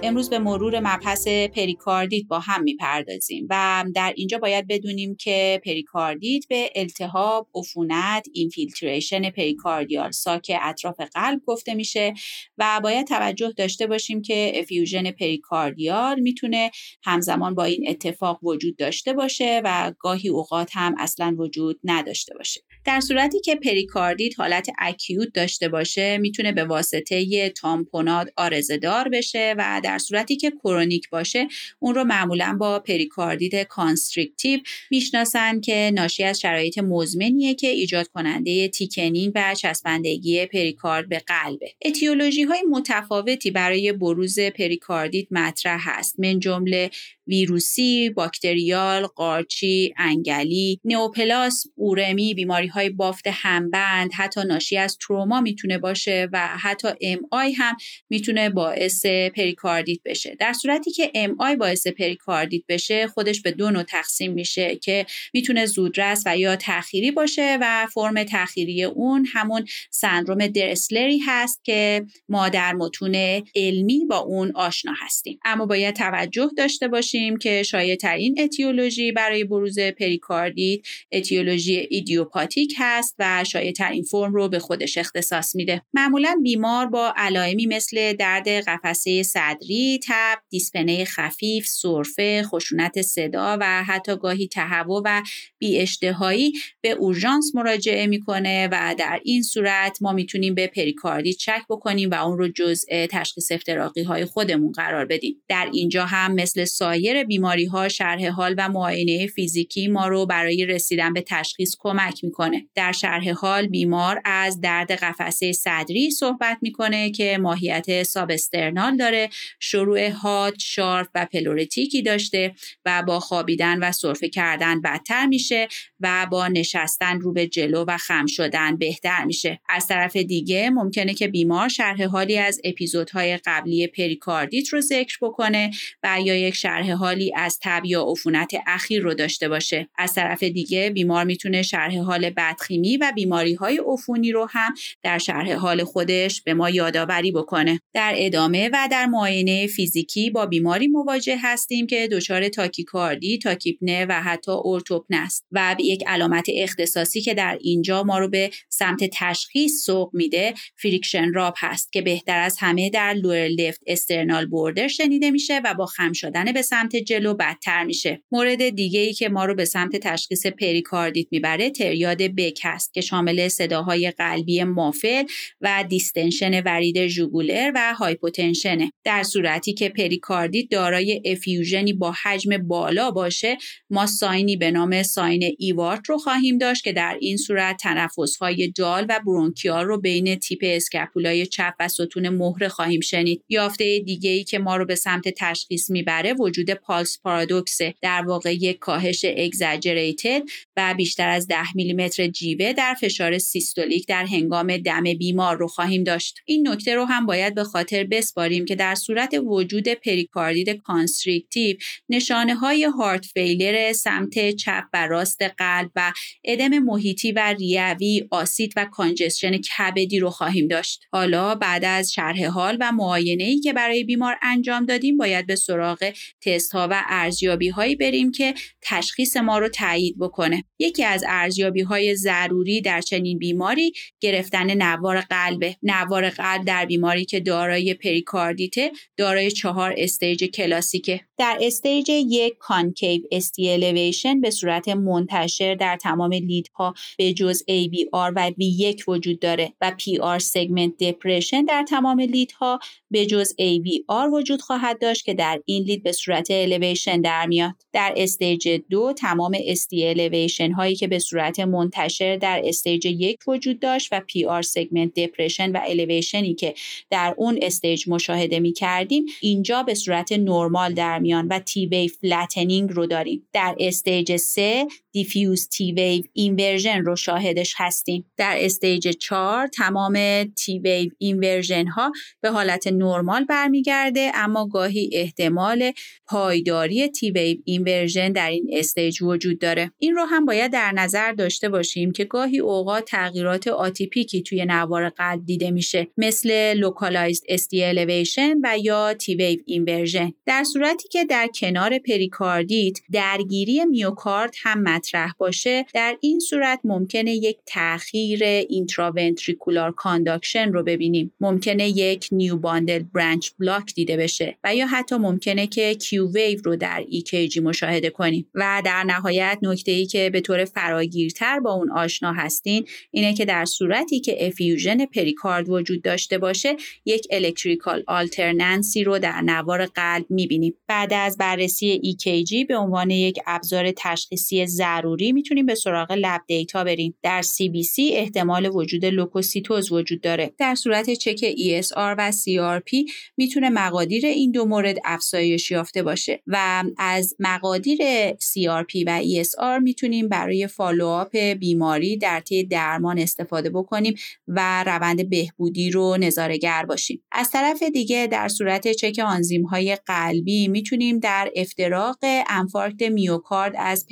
امروز به مرور مبحث پریکاردیت با هم می‌پردازیم و در اینجا باید بدونیم که پریکاردیت به التهاب، عفونت، infiltration pericardial sac اطراف قلب گفته میشه و باید توجه داشته باشیم که effusion pericardial می‌تونه همزمان با این اتفاق وجود داشته باشه و گاهی اوقات هم اصلا وجود نداشته باشه. در صورتی که پریکاردیت حالت acute داشته باشه می‌تونه به واسطه تامپونات عارضه‌دار بشه و در صورتی که chronic باشه اون رو معمولا با پریکاردیت constrictive می‌شناسن که ناشی از شرایط مزمنیه که ایجاد کننده thickening و چسبندگی پریکارد به قلبه. اتیولوژی های متفاوتی برای بروز پریکاردیت مطرح هست. من جمله ویروسی، bacterial، قارچی، انگلی، نئوپلاسم، اورمی، بیماری های بافت همبند، حتی ناشی از تروما می‌تونه باشه و حتی MI هم می‌تونه باعث پریکاردیت بشه. در صورتی که MI باعث پریکاردیت بشه خودش به دو نوع تقسیم میشه که می‌تونه زودرس و یا تأخیری باشه و فرم تأخیری اون همون سندروم Dressler ی هست که ما در متون علمی با اون آشنا هستیم. اما باید توجه داشته باشیم که شایع ترین اتیولوژی برای بروز پریکاردیت اتیولوژی ایدیوپاتیک هست و شایع ترین فرم رو به خودش اختصاص میده. معمولا بیمار با علائمی مثل درد قفسه صدری تب دیسپنه خفیف سرفه خشونت صدا و حتی گاهی تهوع و بی اشتهایی به اورژانس مراجعه می‌کنه و در این صورت ما می‌تونیم به پریکاردیت شک بکنیم و اون رو جزء تشخیص افتراقی های خودمون قرار بدیم. در اینجا هم مثل سایر سایر بیماری ها شرح حال و معاینه فیزیکی ما رو برای رسیدن به تشخیص کمک می‌کنه. در شرح حال بیمار از درد قفسه صدری صحبت می‌کنه که ماهیت substernal داره شروع حاد sharp و pleuritic ی داشته و با خوابیدن و سرفه کردن بدتر میشه و با نشستن رو به جلو و خم شدن بهتر میشه. از طرف دیگه ممکنه که بیمار شرح حالی از اپیزودهای قبلی پریکاردیت رو ذکر بکنه و یا یک شرح حالی از تب یا عفونت اخیر رو داشته باشه. از طرف دیگه بیمار می‌تونه شرح حال بدخیمی و بیماری های عفونی رو هم در شرح حال خودش به ما یادآوری بکنه. در ادامه و در معاینه فیزیکی با بیماری مواجه هستیم که دچار تاکیکاردی تاکیپنه و حتی اورتوپنه است و یک علامت اختصاصی که در اینجا ما رو به سمت تشخیص سوق میده friction rub هست که بهتر از همه در lower left sternal border شنیده میشه و با خم شدن به سمت جلو بدتر میشه. مورد دیگه ای که ما رو به سمت تشخیص پریکاردیت می‌بره triad Beck هست که شامل صداهای قلبی muffle و distension ورید ژوگولر و hypotension ه. در صورتی که پریکاردیت دارای effusion ی با حجم بالا باشه ما sign ی به نام sign Ewart رو خواهیم داشت که در این صورت تنفسهای dull و bronchial رو بین tip scapula ی چپ و ستون مهره خواهیم شنید. یافته دیگه ای که ما رو به سمت تشخیص می‌بره وجود pulse paradox در واقع یک کاهش exaggerated و بیشتر از 10 میلیمتر جیوه در فشار سیستولیک در هنگام دم بیمار رو خواهیم داشت. این نکته رو هم باید به خاطر بسپاریم که در صورت وجود پریکاردیت constrictive نشانه های heart failure سمت چپ و راست قلب و ادم محیطی و ریوی آسیت و congestion کبدی رو خواهیم داشت. حالا بعد از شرح حال و معاینه ای که برای بیمار انجام دادیم باید به سراغ تست و ارزیابی هایی بریم که تشخیص ما رو تایید بکنه. یکی از ارزیابی های ضروری در چنین بیماری گرفتن نوار قلب نوار قلب در بیماری که دارای پریکاردیته دارای چهار stage کلاسیکه. در stage یک concave ST elevation به صورت منتشر در تمام lead ها به جز AVR و V1 وجود داره و PR segment depression در تمام lead ها به جز AVR وجود خواهد داشت که در این lead به صورت الیویشن در میاد. در stage دو تمام ST elevation هایی که به صورت منتشر در stage یک وجود داشت و PR segment depression و الیویشنی که در اون stage مشاهده می کردیم اینجا به صورت نرمال در میان و T wave flattening رو داریم. در stage 3 diffuse T wave inversion رو شاهدش هستیم. در stage 4 تمام T wave inversion ها به حالت نرمال برمیگرده اما گاهی احتمال پایداری T wave inversion در این stage وجود داره. این رو هم باید در نظر داشته باشیم که گاهی اوقات تغییرات atypic ی توی نوار قلب دیده میشه مثل localized ST elevation و یا T wave inversion در صورتی که در کنار پریکاردیت درگیری میوکارد هم مطرح باشه در این صورت ممکنه یک تاخیر intraventricular conduction رو ببینیم. ممکنه یک new bundle branch block دیده بشه و یا حتی ممکنه که Q wave رو در EKG مشاهده کنیم. و در نهایت نکته ای که به طور فراگیرتر با اون آشنا هستین اینه که در صورتی که effusion پریکارد وجود داشته باشه یک electrical alternans ی رو در نوار قلب می‌بینیم. بعد از بررسی EKG به عنوان یک ابزار تشخیصی ضروری می‌تونیم به سراغ lab data بریم. در CBC احتمال وجود لوکوسیتوز وجود داره. در صورت چک ESR و CRP می‌تونه مقادیر این دو مورد افزایش یافته باشه و از مقادیر CRP و ESR می‌تونیم برای follow-up بیماری در طی درمان استفاده بکنیم و روند بهبودی رو نظارگر باشیم. از طرف دیگه در صورت چک آنزیم های قلبی می‌تونیم در افتراق انفارکت میوکارد از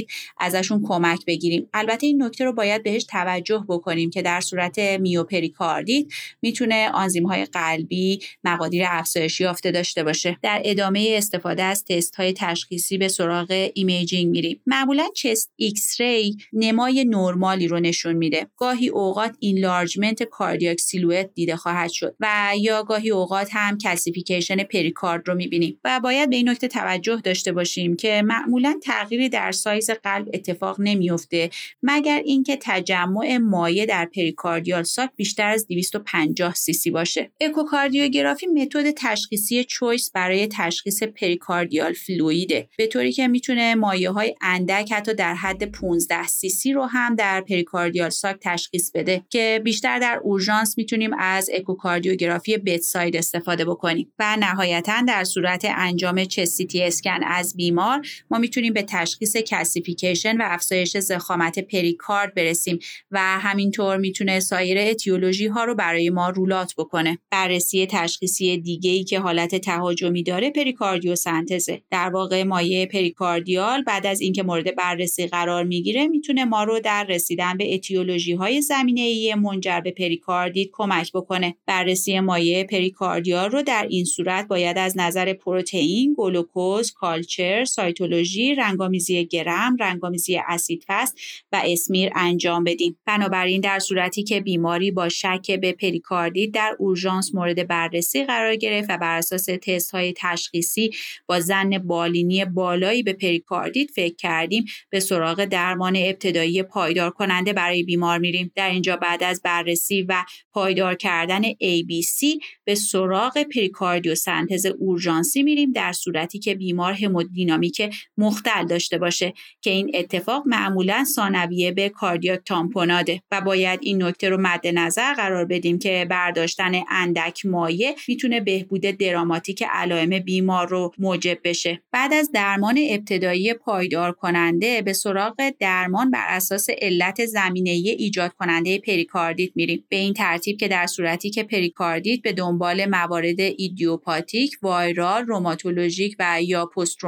پریکاردیت ازشون کمک بگیریم. البته این نکته رو باید بهش توجه بکنیم که در صورت میوپریکاردیت می‌تونه آنزیم های قلبی مقادیر افزایشی یافته داشته باشه. در ادامه استفاده از تست های تشخیصی به سراغ imaging میریم. معمولا chest X-ray نمای نرمالی رو نشون میده. گاهی اوقات enlargement cardiac silhouette دیده خواهد شد و یا گاهی اوقات هم calcification پریکارد رو می‌بینیم. و باید به این نکته توجه داشته باشیم که معمولا تغییری در سایز قلب اتفاق نمیفته مگر اینکه تجمع مایع در pericardial sac بیشتر از 250 سی سی باشه؟ اکوکاردیوگرافی متد تشخیصی choice برای تشخیص pericardial fluid ه به طوری که می‌تونه مایه های اندک حتی در حد 15 سی سی رو هم در pericardial sac تشخیص بده که بیشتر در اورژانس می‌تونیم از اکوکاردیوگرافی bedside استفاده بکنیم. و نهایتا در صورت انجام chest CT scan از بیمار ما می‌تونیم به تشخیص calcification و افزایش ضخامت پریکارد برسیم و همینطور می‌تونه سایر اتیولوژی ها رو برای ما rule out بکنه. بررسی تشخیصی دیگه ای که حالت تهاجمی داره پریکاردیوسنتزه در واقع مایع pericardial بعد از اینکه مورد بررسی قرار می‌گیره می‌تونه ما رو در رسیدن به اتیولوژی های زمینه ای منجر به پریکاردیت کمک بکنه. بررسی مایع pericardial رو در این صورت باید از نظر پروتئین، گلوکوز، culture، cytology، رنگامیزی گرم، رنگامیزی acid fast و smear انجام بدیم. بنابراین در صورتی که بیماری با شک به پریکاردیت در اورژانس مورد بررسی قرار گرفت و بر اساس تست های تشخیصی با ظن بالینی بالایی به پریکاردیت فکر کردیم به سراغ درمان ابتدایی پایدار کننده برای بیمار میریم در اینجا بعد از بررسی و پایدار کردن ABC به سراغ پریکاردیوسنتز اورژانسی میریم در صورتی که بیمار همودینامیک مختل داشته باشه که این اتفاق معمولا ثانویه به cardiac tamponade ه و باید این نکته رو مد نظر قرار بدیم که برداشتن اندک مایع می‌تونه بهبود دراماتیک علائم بیمار رو موجب بشه. بعد از درمان ابتدایی پایدار کننده به سراغ درمان بر اساس علت زمینه ایجاد کننده پریکاردیت میریم. به این ترتیب که در صورتی که پریکاردیت به دنبال موارد ایدیوپاتیک، viral، روماتولوژیک و یا پست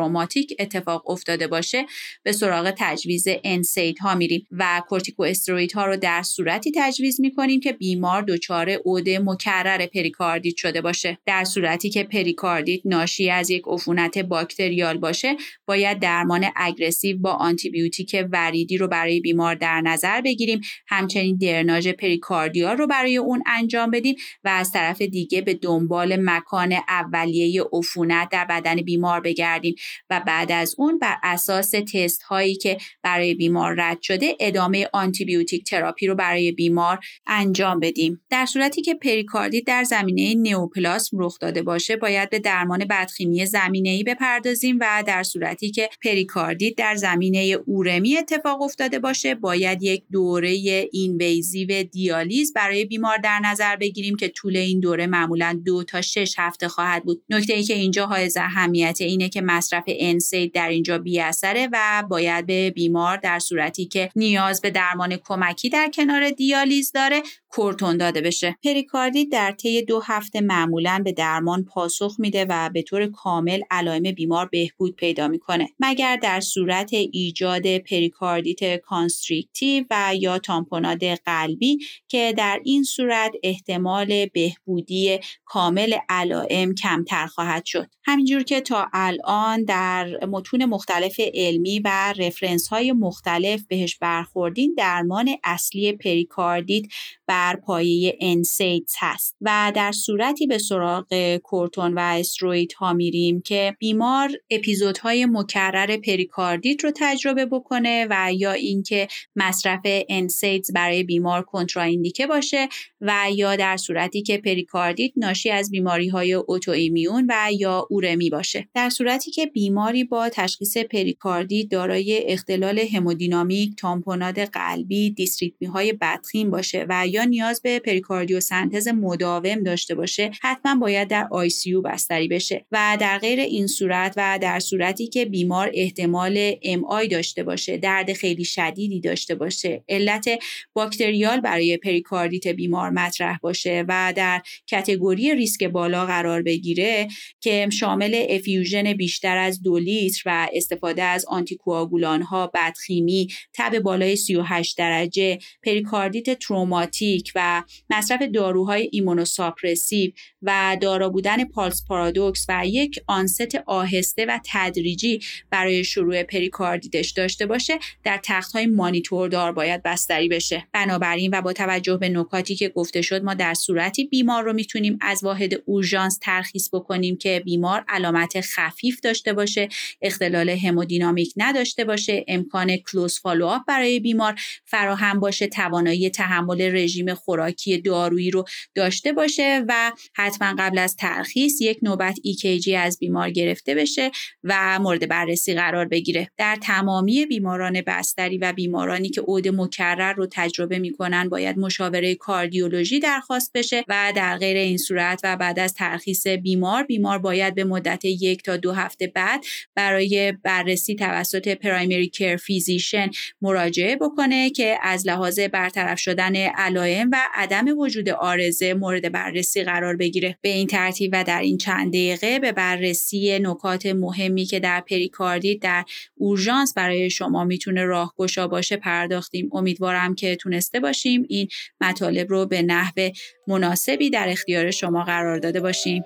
اتفاق افتاده باشه به سراغ تجویز NSAID ها میریم و کورتیکو استروید ها رو در صورتی تجویز می‌کنیم که بیمار دچار عود مکرر پریکاردیت شده باشه. در صورتی که پریکاردیت ناشی از یک عفونت bacterial باشه باید درمان aggressive با آنتیبیوتیک وریدی رو برای بیمار در نظر بگیریم. همچنین درناژ pericardial رو برای اون انجام بدیم و از طرف دیگه به دنبال مکان اولیه عفونت در بدن بیمار بگردیم و بعد از اون بر اساس تست هایی که برای بیمار رد شده ادامه آنتیبیوتیک تراپی رو برای بیمار انجام بدیم. در صورتی که پریکاردیت در زمینه نئوپلاسم رخ داده باشه باید به درمان بدخیمی ای بپردازیم و در صورتی که پریکاردیت در زمینه اورمی اتفاق افتاده باشه باید یک دوره invasive دیالیز برای بیمار در نظر بگیریم که طول این دوره معمولا دو تا شش هفته خواهد بود. نکته ای که اینجا حائز اهمیت اینه که مصرف NSAID در اینجا بی اثره و باید به بیمار در صورتی که نیاز به درمان کمکی در کنار دیالیز داره کورتون داده بشه. پریکاردیت در طی دو هفته معمولا به درمان پاسخ میده و به طور کامل علائم بیمار بهبود پیدا می‌کنه. مگر در صورت ایجاد پریکاردیت constrictive و یا تامپوناد قلبی که در این صورت احتمال بهبودی کامل علائم کمتر خواهد شد؟ همینجور که تا الان در متون مختلف علمی و reference های مختلف بهش برخوردین درمان اصلی پریکاردیت بر پایه NSAIDs هست و در صورتی به سراغ کورتون و استروید ها میریم که بیمار اپیزودهای مکرر پریکاردیت رو تجربه بکنه و یا اینکه مصرف NSAIDs برای بیمار کنتراندیکه باشه و یا در صورتی که پریکاردیت ناشی از بیماری های autoimmune و یا اورمی باشه. در صورتی که بیماری با تشخیص پریکاردیت دارای اختلال همودینامیک تامپوناد قلبی دیس‌ریتمی های بدخیم باشه و یا نیاز به پریکاردیوسنتز مداوم داشته باشه حتما باید در ICU بستری بشه و در غیر این صورت و در صورتی که بیمار احتمال MI داشته باشه درد خیلی شدیدی داشته باشه. علت bacterial برای پریکاردیت بیمار مطرح باشه و در category ریسک بالا قرار بگیره که شامل effusion بیشتر از دو لیتر و استفاده از آنتیکواگولان ها بدخیمی تب بالای 38 درجه پریکاردیت تروماتیک و مصرف داروهای immunosuppressive و دارا بودن pulse paradox و یک onset آهسته و تدریجی برای شروع پریکاردیتش داشته باشه در تخت های مانیتوردار باید بستری بشه. بنابراین و با توجه به نکاتی که گفته شد ما در صورتی بیمار رو می‌تونیم از واحد اورژانس ترخیص بکنیم که بیمار علامت خفیف داشته باشه اختلال همودینامیک نداشته باشه امکان close follow-up برای بیمار فراهم باشه توانایی تحمل رژیم خوراکی دارویی رو داشته باشه و حتما قبل از ترخیص یک نوبت EKG از بیمار گرفته بشه و مورد بررسی قرار بگیره. در تمامی بیماران بستری و بیمارانی که عود مکرر رو تجربه می‌کنن باید مشاوره کاردیولوژی درخواست بشه و در غیر این صورت و بعد از ترخیص بیمار بیمار باید به مدت یک تا دو هفته بعد برای بررسی توسط primary care physician مراجعه بکنه که از لحاظ برطرف شدن علائم و عدم وجود عارضه مورد بررسی قرار بگیره. به این ترتیب و در این چند دقیقه به بررسی نکات مهمی که در پریکاردیت در اورژانس برای شما می‌تونه راهگشا باشه پرداختیم. امیدوارم که تونسته باشیم این مطالب رو به نحو مناسبی در اختیار شما قرار داده باشیم.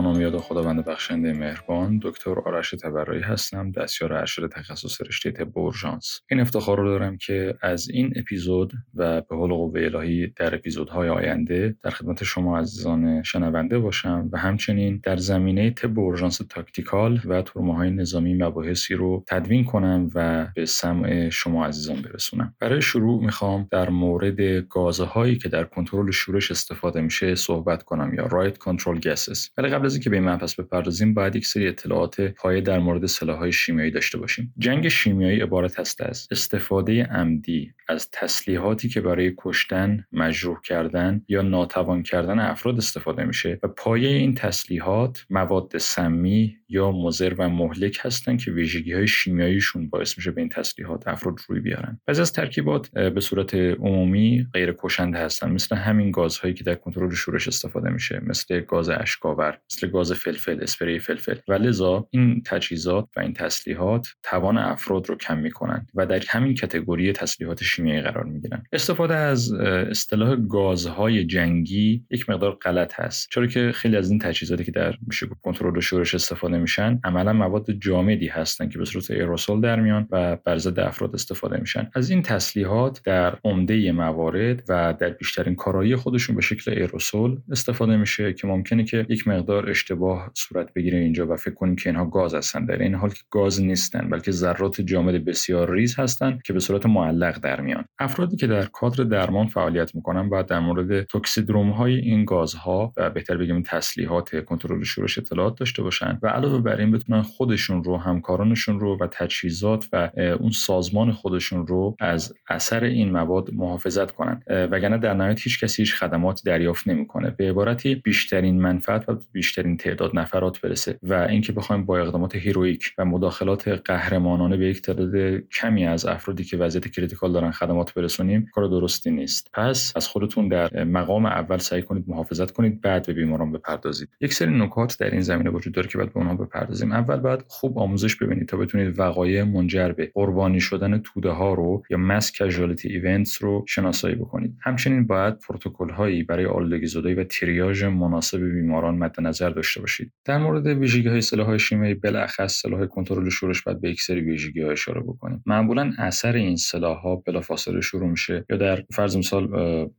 نام یاد خداوند بخشنده مهربان دکتر آرش تبرایی هستم دستیار ارشد تخصص رشته طب اورژانس. این افتخار رو دارم که از این اپیزود و به حول و قوه الهی در اپیزودهای آینده در خدمت شما عزیزان شنونده باشم و همچنین در زمینه طب اورژانس tactical و های نظامی مباحثی رو تدوین کنم و به سمع شما عزیزان برسونم. برای شروع می‌خوام در مورد گازهایی که در کنترل شورش استفاده میشه صحبت کنم یا riot control gases ولی قبل از اینکه به این مبحث بپردازیم باید یک سری اطلاعات پایه در مورد سلاح‌های شیمیایی داشته باشیم. جنگ شیمیایی عبارت است از استفاده عمدی از تسلیحاتی که برای کشتن، مجروح کردن یا ناتوان کردن افراد استفاده میشه و پایه این تسلیحات مواد سمی یا مضر و مهلک هستن که ویژگی های شیمیاییشون باعث میشه به این تسلیحات افراد روی بیارن. بعضی از ترکیبات به صورت عمومی غیر کشنده هستن. مثل همین گازهایی که در کنترل شورش استفاده میشه. مثل گاز اشک‌آور مثل گاز فلفل اسپری فلفل. و لذا این تجهیزات و این تسلیحات توان افراد رو کم می‌کنن و در همین کتگوری تسلیحات شیمیایی قرار می‌گیرن. استفاده از اصطلاح گازهای جنگی یک مقدار غلط هست. چرا که خیلی از این تجهیزاتی که در میشه کنترل شورش استفاده میشن عملا مواد جامدی هستن که به صورت ایروسول در میان و بر ضد افراد استفاده میشن. از این تسلیحات در عمده موارد و در بیشترین کارایی خودشون به شکل ایروسول استفاده میشه که ممکنه که یک مقدار اشتباه صورت بگیره اینجا و فکر کنیم که اینها گاز هستن. در این حال که گاز نیستن بلکه ذرات جامد بسیار ریز هستند که به صورت معلق در میان. افرادی که در کادر درمان فعالیت می‌کنن باید در مورد توکسیدروم های این گازها و بهتر بگیم تسلیحات کنترل شورش اطلاعات داشته باشن و علاوه بر این بتونن خودشون رو همکارانشون رو و تجهیزات و اون سازمان خودشون رو از اثر این مواد محافظت کنن. وگرنه در نهایت هیچ کسی هیچ خدمات دریافت نمی‌کنه. به عبارتی بیشترین منفعت و بیشترین تعداد نفرات برسه و اینکه بخوایم با اقدامات heroic و مداخلات قهرمانانه به یک تعداد کمی از افرادی که وضعیت critical دارن خدمات برسونیم کار درستی نیست. پس از خودتون در مقام اول سعی کنید محافظت کنید بعد به بیماران بپردازید. یک سری نکات در این زمینه وجود داره که باید به اونها بپردازیم. اول باید خوب آموزش ببینید تا بتونید وقایع منجر به قربانی شدن توده ها رو یا مس کژوالتی ایونتس رو شناسایی بکنید. همچنین باید پروتکل هایی برای آلودگی زدایی و تریاژ مناسب بیماران مد نظر داشته باشید. در مورد ویژگی های سلاح شیمیایی بالاخص سلاح کنترل شورش باید به یک سری ویژگی ها اشاره بکنیم معمولا اثر این سلاح ها بلافاصله شروع میشه یا در فرض مثال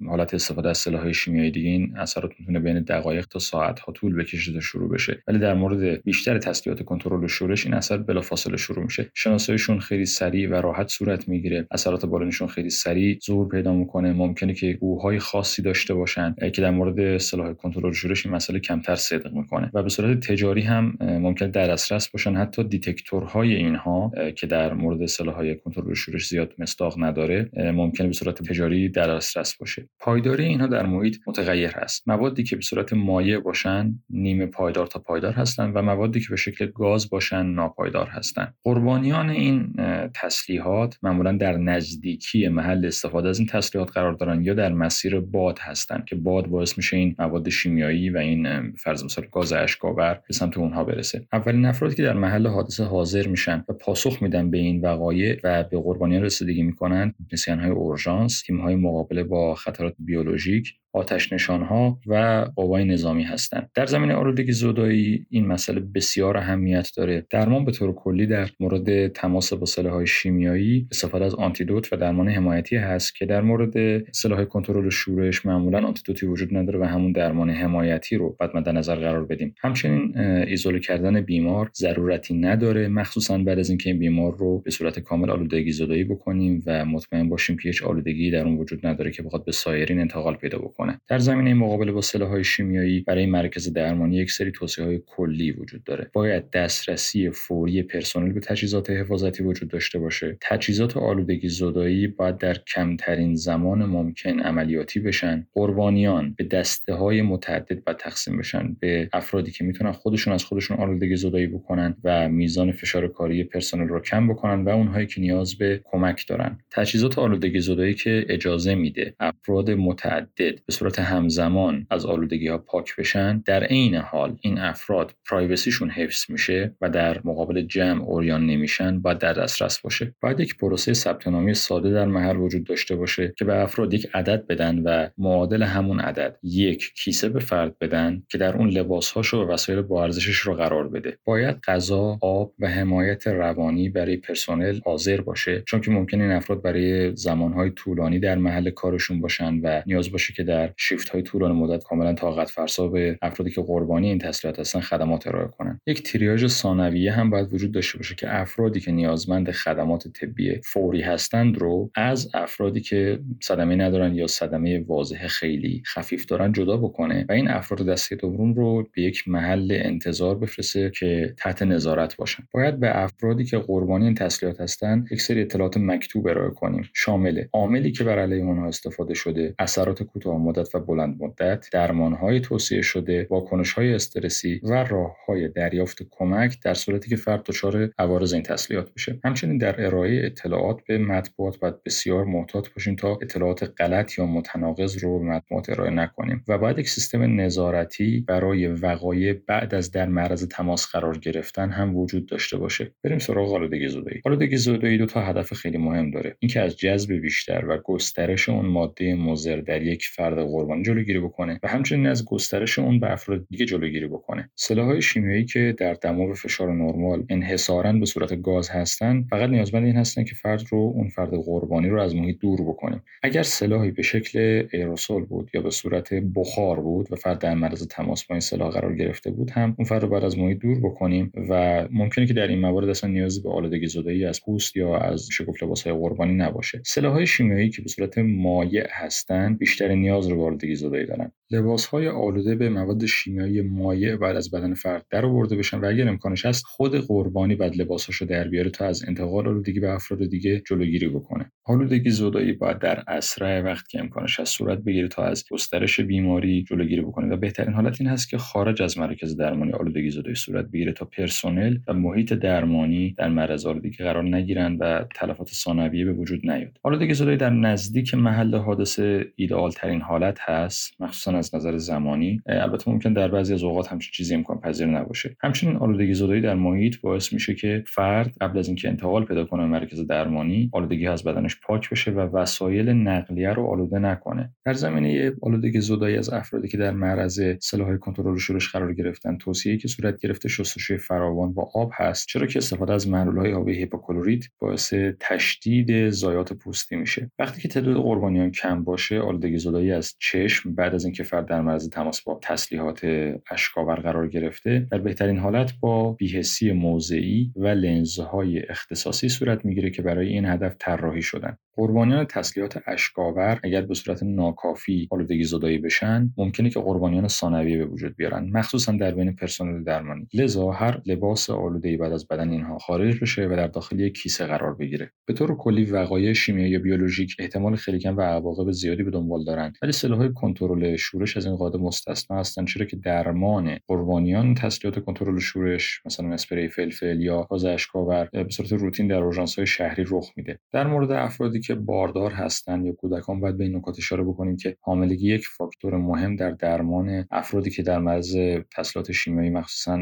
حالت استفاده از سلاح شیمیایی دیگه این اثرات می‌تونه بین دقایق تا ساعت ها طول بکشه تا شروع بشه. ولی در مورد بیشتر تسلیحات کنترل شورش این اثر بلافاصله شروع میشه. شناساییشون خیلی سریع و راحت صورت می‌گیره. اثرات بالینشون خیلی سریع ظهور پیدا می‌کنه. ممکنه که گوهای خاصی داشته باشن که در مورد سلاح کنترل شورش این مسئله کمتر صدق می‌کنه. و به صورت تجاری هم ممکن در دسترس باشن. حتی detector های اینها که در مورد سلاحهای کنترل شورش زیاد مصداق نداره ممکنه به صورت تجاری در دسترس باشه. پایداری اینها در محیط متغیر هست. موادی که به صورت مایع باشن نیمه پایدار تا پایدار هستند و که به شکل گاز باشن ناپایدار هستند قربانیان این تسلیحات معمولا در نزدیکی محل استفاده از این تسلیحات قرار دارن یا در مسیر باد هستند که باد باعث میشه این مواد شیمیایی و این فرض مثال گاز اشک‌آور به سمت اونها برسه. اولین افرادی که در محل حادثه حاضر میشن و پاسخ میدن به این وقایع و به قربانیان رسیدگی می‌کنن تکنسین های اورژانس تیم های مقابله با خطرات بیولوژیک آتش ها و قوای نظامی هستند. در زمین آلودگی زدایی این مسئله بسیار اهمیت داره. درمان به طور کلی در مورد تماس با های شیمیایی استفاده از آنتیدوت و درمان حمایتی هست که در مورد سلاح کنترل شورش معمولا آنتیدوتی وجود نداره و همون درمان حمایتی رو باید مد نظر قرار بدیم. همچنین ایزوله کردن بیمار ضرورتی نداره مخصوصا بعد از اینکه این بیمار رو به صورت کامل آلودگی زدایی بکنیم و مطمئن باشیم که هیچ آلودگی در اون وجود نداره که بخواد به سایرین انتقال پیدا بکنه. در زمینه مقابله با های شیمیایی برای مرکز درمانی یک سری های کلی وجود داره. باید دسترسی فوری پرسنل به تجهیزات حفاظتی وجود داشته باشه. تجهیزات آلودگی زدایی باید در کمترین زمان ممکن عملیاتی بشن. قربانیان به دسته های متعدد و تقسیم بشن به افرادی که می‌تونن خودشون از خودشون آلودگی زدایی بکنن و میزان فشار کاری پرسنل رو کم بکنن و اونهایی که نیاز به کمک دارن. تجهیزات آلودگی زدایی که اجازه میده افراد متعدد به صورت همزمان از آلودگی ها پاک بشن در عین حال این افراد پرایوسیشون حفظ میشه و در مقابل جمع اوریان نمیشن باید در دسترس باشه. باید یک پروسه ثبت نامی ساده در محل وجود داشته باشه که به افراد یک عدد بدن و معادل همون عدد یک کیسه به فرد بدن که در اون لباسهاش و وسایل با ارزشش رو قرار بده. باید غذا آب و حمایت روانی برای پرسنل حاضر باشه چون که ممکن این افراد برای زمانهای طولانی در محل کارشون باشن و نیاز باشه که در در شیفت های طولانی مدت کاملا طاقت فرسا به افرادی که قربانی این تسلیحات هستن خدمات ارائه کنن. یک تریاژ ثانویه هم باید وجود داشته باشه که افرادی که نیازمند خدمات طبی فوری هستند رو از افرادی که صدمه ندارن یا صدمه واضح خیلی خفیف دارن جدا بکنه و این افراد دسته دوم رو به یک محل انتظار بفرسته که تحت نظارت باشن. باید به افرادی که قربانی این تسلیحات هستند یک سری اطلاعات مکتوب ارائه کنیم. شامل عاملی که بر علیه استفاده شده اثرات کوتاه مدت و بلند مدت درمانهای توصیه شده واکنشهای استرسی و راههای دریافت کمک در صورتی که فرد دچار عوارض این تسلیحات بشه همچنین در ارائه اطلاعات به مطبوعات باید بسیار محتاط باشیم تا اطلاعات غلط یا متناقض رو به مطبوعات ارائه نکنیم و باید یک سیستم نظارتی برای وقایع بعد از در معرض تماس قرار گرفتن هم وجود داشته باشه. بریم سراغ آلودگی زدایی. آلودگی زدایی دو تا هدف خیلی مهم داره. اینکه از جذب بیشتر و گسترش اون ماده مضر در یک فرد قربانی جلوگیری بکنه و همچنین از گسترش اون به افراد دیگه جلوگیری بکنه. سلاحهای شیمیایی که در دما و فشار نرمال انحصارا به صورت گاز هستن فقط نیازمند این هستن که فرد رو اون فرد قربانی رو از محیط دور بکنیم اگر سلاحی به شکل ایروسول بود یا به صورت بخار بود و فرد در معرض تماس با این سلاح قرار گرفته بود هم اون فرد رو باید از محیط دور بکنیم و ممکنه که در این موارد اصلا نیازی به آلودگی زدایی از پوست یا از شکفت لباسهای قربانی نباشه. سلاحهای شیمیایی که به صورت مایع هستند بیشتر نیاز به آلودگی زدایی دارن لباسهای آلوده به مواد شیمیایی مایع بعد از بدن فرد در آورده بشن و اگر امکانش هست خود قربانی بعد لباساشو در بیاره تا از انتقال آلودگی به افراد دیگه جلوگیری بکنه. آلودگی زدایی باید در اسرع وقت که امکانش هست صورت بگیره تا از گسترش بیماری جلوگیری بکنه و بهترین حالت این هست که خارج از مرکز درمانی آلودگی زدایی صورت بگیره تا پرسنل و محیط درمانی در معرض آلودگی قرار نگیرن و تلفات ثانویه به وجود نیاد. آلودگی زدایی در نزدیک محل حادثه ایدئال ترین حالت هست مخصوصا از نظر زمانی البته ممکن در بعضی از اوقات همچین چیزی امکان پذیر نباشه. همچنین آلودگی زدایی در محیط باعث میشه که فرد قبل از اینکه انتقال پیدا کنه به مرکز درمانی آلودگی از بدنش پاک بشه و وسایل نقلیه رو آلوده نکنه. در زمینه آلودگی زدایی از افرادی که در معرض سلاحهای کنترل شورش قرار گرفتن توصیه که صورت گرفته شستشوی فراوان با آب هست چرا که استفاده از محلولهای آبی هیپوکلوریت باعث تشدید ضایعات پوستی میشه. وقتی که تعداد قربانیان کم باشه آلودگی زدایی از چشم بعد از اینکه فرد در معرض تماس با تسلیحات اشک‌آور قرار گرفته در بهترین حالت با بی‌حسی موضعی و لنزهای اختصاصی صورت می‌گیره که برای این هدف طراحی شدن. قربانیان تسلیحات اشک‌آور اگر به صورت ناکافی آلودگی زدایی بشن ممکنه که قربانیان ثانویه به وجود بیارن مخصوصا در بین پرسنل درمانی. لذا هر لباس آلوده بعد از بدن اینها خارج بشه و در داخل یک کیسه قرار بگیره. به طور کلی وقایع شیمیایی یا بیولوژیک احتمال خیلی کم و عواقب زیادی به دنبال دارند ولی سلاحهای کنترل شورش از این قاعده مستثنا هستند چرا که درمان قربانیان تسلیحات کنترل شورش مثلا اسپری فلفل یا گاز اشکاور به صورت روتین در های شهری رخ میده. در مورد افرادی که باردار هستند یا کودکان باید به این نکات اشاره بکنیم که حاملگی یک فاکتور مهم در درمان افرادی که در معرض تسلیحات شیمیایی مخصوصا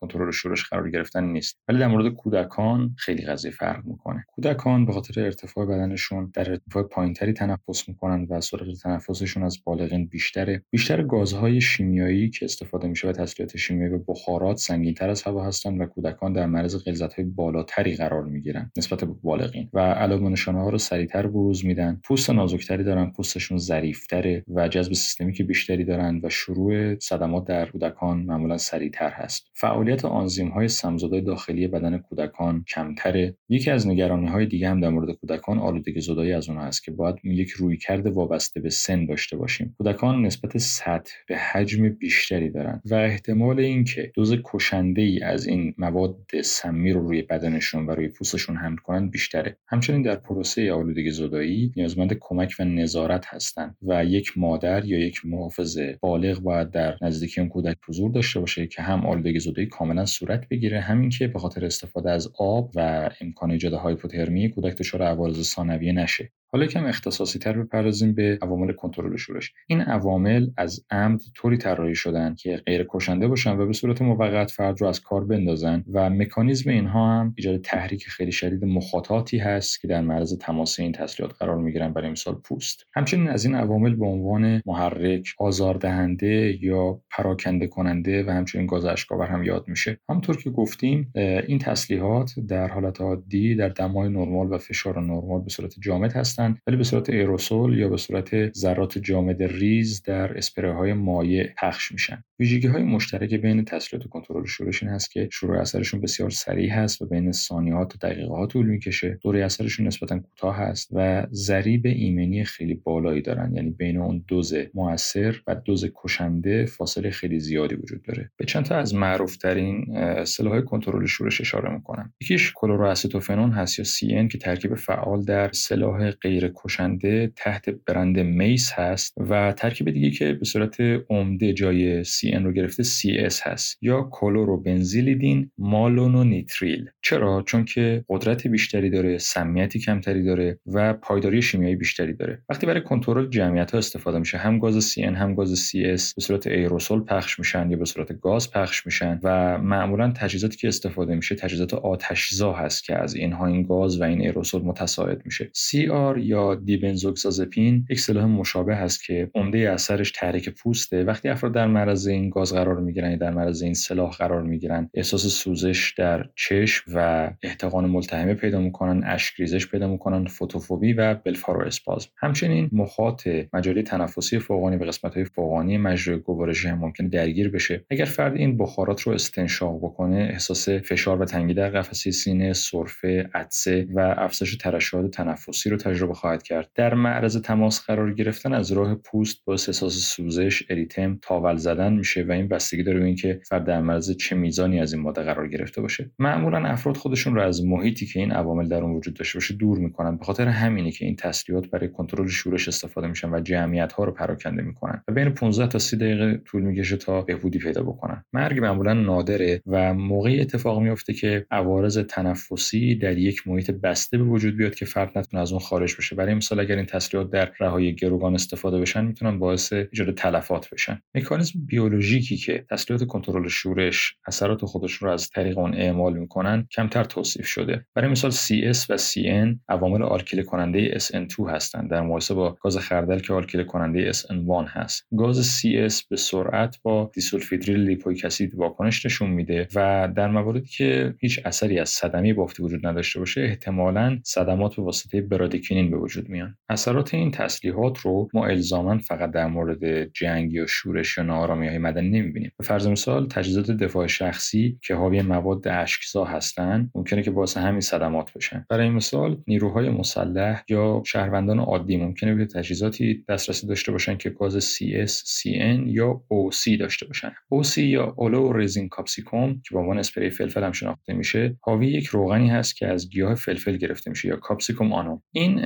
کنترل شورش قرار گرفتن نیست. ولی در مورد کودکان خیلی قضیه فرق می‌کنه. کودکان به خاطر ارتفاع بدنشون در ارتفاع پایینتری تنفس می‌کنن و سرعت تنفسشون از بالغین بیشتره. بیشتر گازهای شیمیایی که استفاده میشه و تسلیحات شیمیایی و بخارات سنگینتر از هوا هستن و کودکان در معرض غلظت‌های بالاتری قرار می‌گیرن نسبت به بالغین و علائم نشانه ها رو سریعتر بروز میدن. پوست نازکتری دارن پوستشون ظریفتره و جذب سیستمی که بیشتری دارن و شروع صدمات در کودکان معمولا سریعتر هست. فعالیت آنزیم های سمزدای داخلی بدن کودکان کمتره یکی از نگرانی های دیگه هم در مورد کودکان آلودگی زدایی از اونها هست که باید یک رویکرد وابسته به سن داشته باشیم. کودکان نسبت سطح به حجم بیشتری دارن و احتمال اینکه دوز کشنده ای از این مواد سمی رو روی بدنشون و روی پوستشون حمل کنن بیشتره. همچنین در پروسه آلودگی زدایی نیازمند کمک و نظارت هستند و یک مادر یا یک محافظ بالغ باید در نزدیکی اون کودک حضور داشته باشه که هم آلودگی زدایی کاملا صورت بگیره. همین که به خاطر استفاده از آب و امکان ایجاد هایپوترمی کودک دچار عوارض ثانویه نشه. حالا کم اختصاصی تر بپردازیم به عوامل کنترل شورش. این عوامل از عمد طوری طراحی شدن که غیر کشنده باشن و به صورت موقت فرد رو از کار بندازن و مکانیزم اینها هم ایجاد تحریک خیلی شدید مخاطاتی هست که در معرض تماس این تسلیحات قرار می‌گیرن برای مثال پوست. همچنین از این عوامل به عنوان محرک آزاردهنده یا پراکنده کننده و همچنین گاز اشکاور هم یاد میشه. همونطور که گفتیم این تسلیحات در حالت عادی در دمای نرمال و فشار نرمال به صورت جامد هست هستند ولی به صورت ایروسول یا به صورت ذرات جامد ریز در اسپری های مایع پخش میشن. ویژگی های مشترک بین تسلیت و کنترل شورش این هست که شروع اثرشون بسیار سریع هست و بین ثانیات تا دقیقات طول می‌کشه. دوره اثرشون نسبتا کوتاه هست و ضریب ایمنی خیلی بالایی دارن. یعنی بین اون دوز موثر و دوز کشنده فاصله خیلی زیادی وجود داره. به چند تا از معروف ترین های کنترل شورش اشاره می‌کنم. یکیش کلورواسیتوفنون هست یا CN که ترکیب فعال در سلاح غیر کشنده تحت برند میس هست و ترکیب دیگه که به صورت عمده جای CN رو گرفته CS هست. یا کلورو بنزیلیدین مالونو نیتریل چرا؟ چون که قدرت بیشتری داره سمیتی کمتری داره و پایداری شیمیایی بیشتری داره. وقتی برای کنترل جمعیت ها استفاده میشه هم گاز CN هم گاز CS به صورت ایروسول پخش میشن یا به صورت گاز پخش میشن و معمولا تجهیزاتی که استفاده میشه تجهیزات آتشزا هست که از اینها این گاز و این ایروسول متساعد میشه. CR یا دیبنزوکسازپین یک سلاح مشابه هست که عمده اثرش تحریک پوسته. وقتی افراد در معرض این گاز قرار می‌گیرن در معرض این سلاح قرار می‌گیرن. احساس سوزش در چشم و احتقان ملتهمه پیدا می‌کنن اشکریزش پیدا می‌کنن فوتوفوبی و بلفارو اسپازم. همچنین مخاط مجاری تنفسی فوقانی و قسمت های فوقانی مجرای گوارشی هم ممکن درگیر بشه. اگر فرد این بخارات رو استنشاق بکنه احساس فشار و تنگی در قفسه سینه سرفه عطسه و افزایش ترشحات تنفسی رو تجربه خواهد کرد. در معرض تماس قرار گرفتن از راه پوست باعث احساس سوزش اریتم تاول زدن میشه و این بستگی داره به اینکه فرد در معرض چه میزانی از این ماده قرار گرفته باشه. معمولا افراد خودشون رو از محیطی که این عوامل در اون وجود داشته باشه دور می‌کنن. به خاطر همینه که این تسلیحات برای کنترل شورش استفاده میشن و جمعیت ها رو پراکنده می‌کنن و بین 15 تا 30 دقیقه طول می‌کشه تا بهبودی پیدا بکنن. مرگ معمولا نادره و موقعی اتفاق میفته که عوارض تنفسی در یک محیط بسته به وجود بیاد که فرد نتونه از اون خارج بشه. برای مثال اگر این تسلیحات در رهایی گروگان استفاده بشن می‌تونن باعث ایجاد تلفات بشن. مکانیزم بیولوژیکی که تسلیحات کنترل شورش اثرات خودشون رو از طریق اون اعمال می‌کنن کمتر توصیف شده. برای مثال CS و CN عوامل آلکیل کننده SN2 هستند در مقایسه با گاز خردل که آلکیل کننده SN1 هست. گاز CS به سرعت با دیسولفیدریل لیپویک اسید واکنش نشون میده و در مواردی که هیچ اثری از صدمه بافتی وجود نداشته باشه احتمالا صدمات به واسطه برادیکینین به وجود میان. اثرات این تسلیحات رو ما الزاما فقط در مورد جنگ یا شورش یا ناآرامی های مدنی نمی‌بینیم. به فرض مثال تجهیزات دفاع شخصی که حاوی مواد اشکزا هستند ممکنه که باعث همین صدمات بشن. برای مثال نیروهای مسلح یا شهروندان عادی ممکنه به تجهیزاتی دسترسی داشته باشن که گاز CS, CN یا OC داشته باشن. OC یا oleoresin capsicum که به عنوان اسپری فلفل هم شناخته میشه حاوی یک روغنی هست که از گیاه فلفل گرفته میشه یا Capsicum annuum این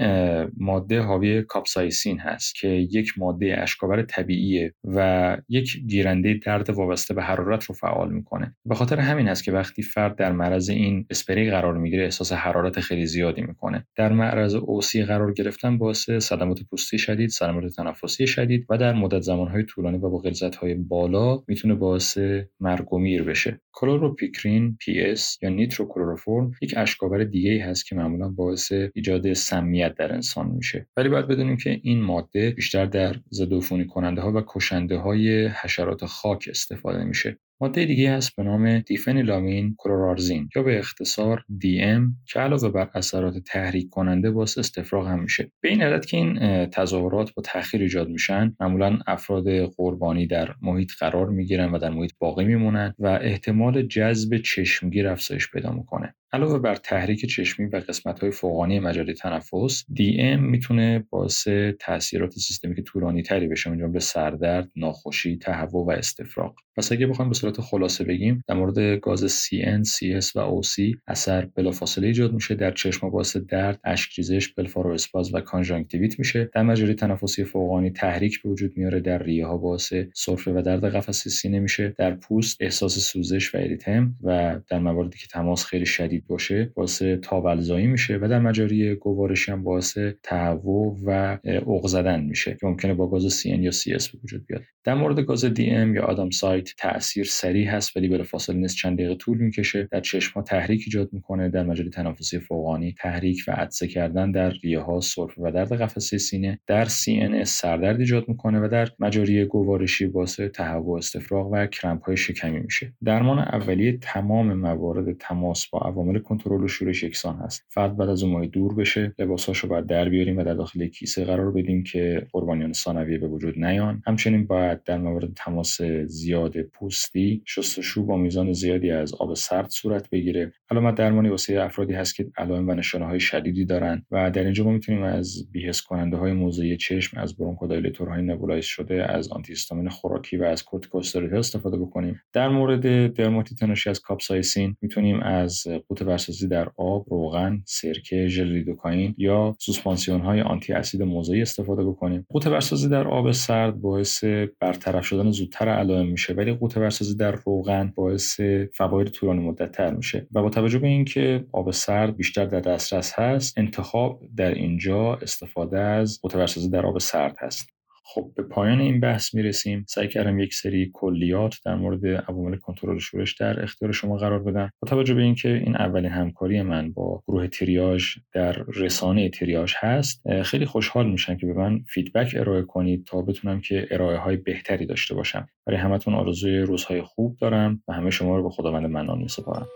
ماده حاوی کاپسایسین هست که یک ماده اشکاور طبیعیه و یک گیرنده درد وابسته به حرارت رو فعال می‌کنه. به خاطر همین هست که وقتی فرد در معرض این اسپری قرار می‌گیره احساس حرارت خیلی زیادی می‌کنه. در معرض OC قرار گرفتن باعث صدمات پوستی شدید صدمات تنفسی شدید و در مدت زمانهای طولانی و با غلظت‌های بالا می‌تونه باعث مرگ و میر بشه. کلوروپیکرین PS یا نیتروکلوروفورم یک اشکاور دیگه ای هست که معمولا باعث ایجاد سمیت در انسان میشه. ولی باید بدونیم که این ماده بیشتر در ضد کننده ها و کشنده های حشرات خاک استفاده میشه. ماده دیگه هست به نام دیفنیلامین کلورارزین یا به اختصار DM که علاوه بر اثرات تحریک کننده باعث استفراغ هم میشه. به این علت که این تظاهرات با تاخیر ایجاد میشن معمولا افراد قربانی در محیط قرار می‌گیرن و در محیط باقی میمونن و احتمال جذب چشمگیر افزایش پیدا می‌کنه. علاوه بر تحریک چشمی و های فوقانی مجاری تنفس DM می‌تونه باعث تاثیرات سیستمی که طولانی تری بشه من جمله سردرد، ناخوشی، تهوع و استفراغ. پس اگه بخوایم به صورت خلاصه بگیم در مورد گاز CN, CS و OC اثر بلافاصله ایجاد میشه در چشم باعث درد، اشکریزش، بلفارواسپاز و کانژانکتیویت میشه. در مجاری تنفسی فوقانی تحریک به وجود میاره در ریه ها باعث سرفه و درد قفسه سینه میشه. در پوست احساس سوزش و اریتم و در مواردی که تماس خیلی شدید باشه باعث تاولزایی میشه و در مجاری گوارشی هم باعث تهوع و اوق زدن میشه که ممکنه با گاز CN یا CS به وجود بیاد. در مورد گاز DM یا آدام سایت تاثیر سریع هست ولی بلافاصله نیست چند دقیقه طول می‌کشه. در چشم ها تحریک ایجاد می‌کنه در مجاری تنفسی فوقانی تحریک و عطسه کردن در ریه ها سرفه و درد قفسه سینه در CNS سردرد ایجاد می‌کنه و در مجاری گوارشی باعث تهوع استفراغ و کرمپ های شکمی میشه. درمان اولیه تمام موارد تماس با عوامل کنترل و شورش یکسان هست. فرد بعد از اون دور بشه لباساشو باید در بیاریم و در داخل کیسه قرار بدیم که قربانیان ثانویه به وجود نیان. همچنین باید در مورد تماس زیاد پوستی شستشو با میزان زیادی از آب سرد صورت بگیره. علامت درمانی واسه افرادی هست که علائم و نشانه های شدیدی دارن و در اینجا ما می‌تونیم از بی‌حس کننده های موضعی چشم از bronchodilator های nebulize شده از آنتی خوراکی و از کورتیکوستروئید استفاده بکنیم. در مورد درماتیت ناشی از کاپسایسین می‌تونیم از غوطه‌ورسازی در آب روغن سرکه ژل یا سوسپانسیون های آنتی اسید موضعی استفاده بکنیم. غوطه‌ورسازی در آب سرد باعث برطرف شدن زودتر علائم میشه ولی غوطه‌ورسازی در روغن باعث فواید طولانی مدت تر میشه و با توجه به اینکه آب سرد بیشتر در دسترس هست انتخاب در اینجا استفاده از ورسازی در آب سرد هست. خب به پایان این بحث می‌رسیم. سعی کردم یک سری کلیات در مورد عوامل کنترل شورش در اختیار شما قرار بدم. با توجه به اینکه این اولین همکاری من با گروه تریاژ در رسانه تریاژ هست خیلی خوشحال میشم که به من فیدبک ارائه کنید تا بتونم که ارائه های بهتری داشته باشم. برای همتون آرزوی روزهای خوب دارم و همه شما رو به خداوند منان میسپارم.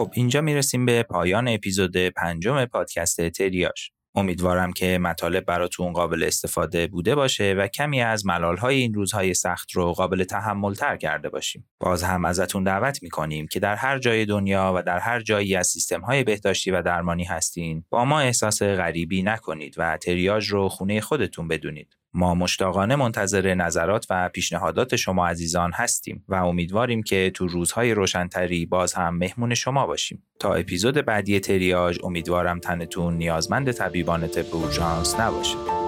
خب اینجا می‌رسیم به پایان اپیزود پنجم پادکست تریاش. امیدوارم که مطالب براتون قابل استفاده بوده باشه و کمی از های این روزهای سخت رو قابل تحمل تر کرده باشیم. باز هم ازتون دعوت می‌کنیم که در هر جای دنیا و در هر جایی از سیستم های بهداشتی و درمانی هستین با ما احساس غریبی نکنید و تریاج رو خونه خودتون بدونید. ما مشتاقانه منتظر نظرات و پیشنهادات شما عزیزان هستیم و امیدواریم که تو روزهای روشنتری باز هم مهمون شما باشیم. تا اپیزود بعدی تریاج امیدوارم تنتون نیازمند طبیبان طب اورژانس نباشه.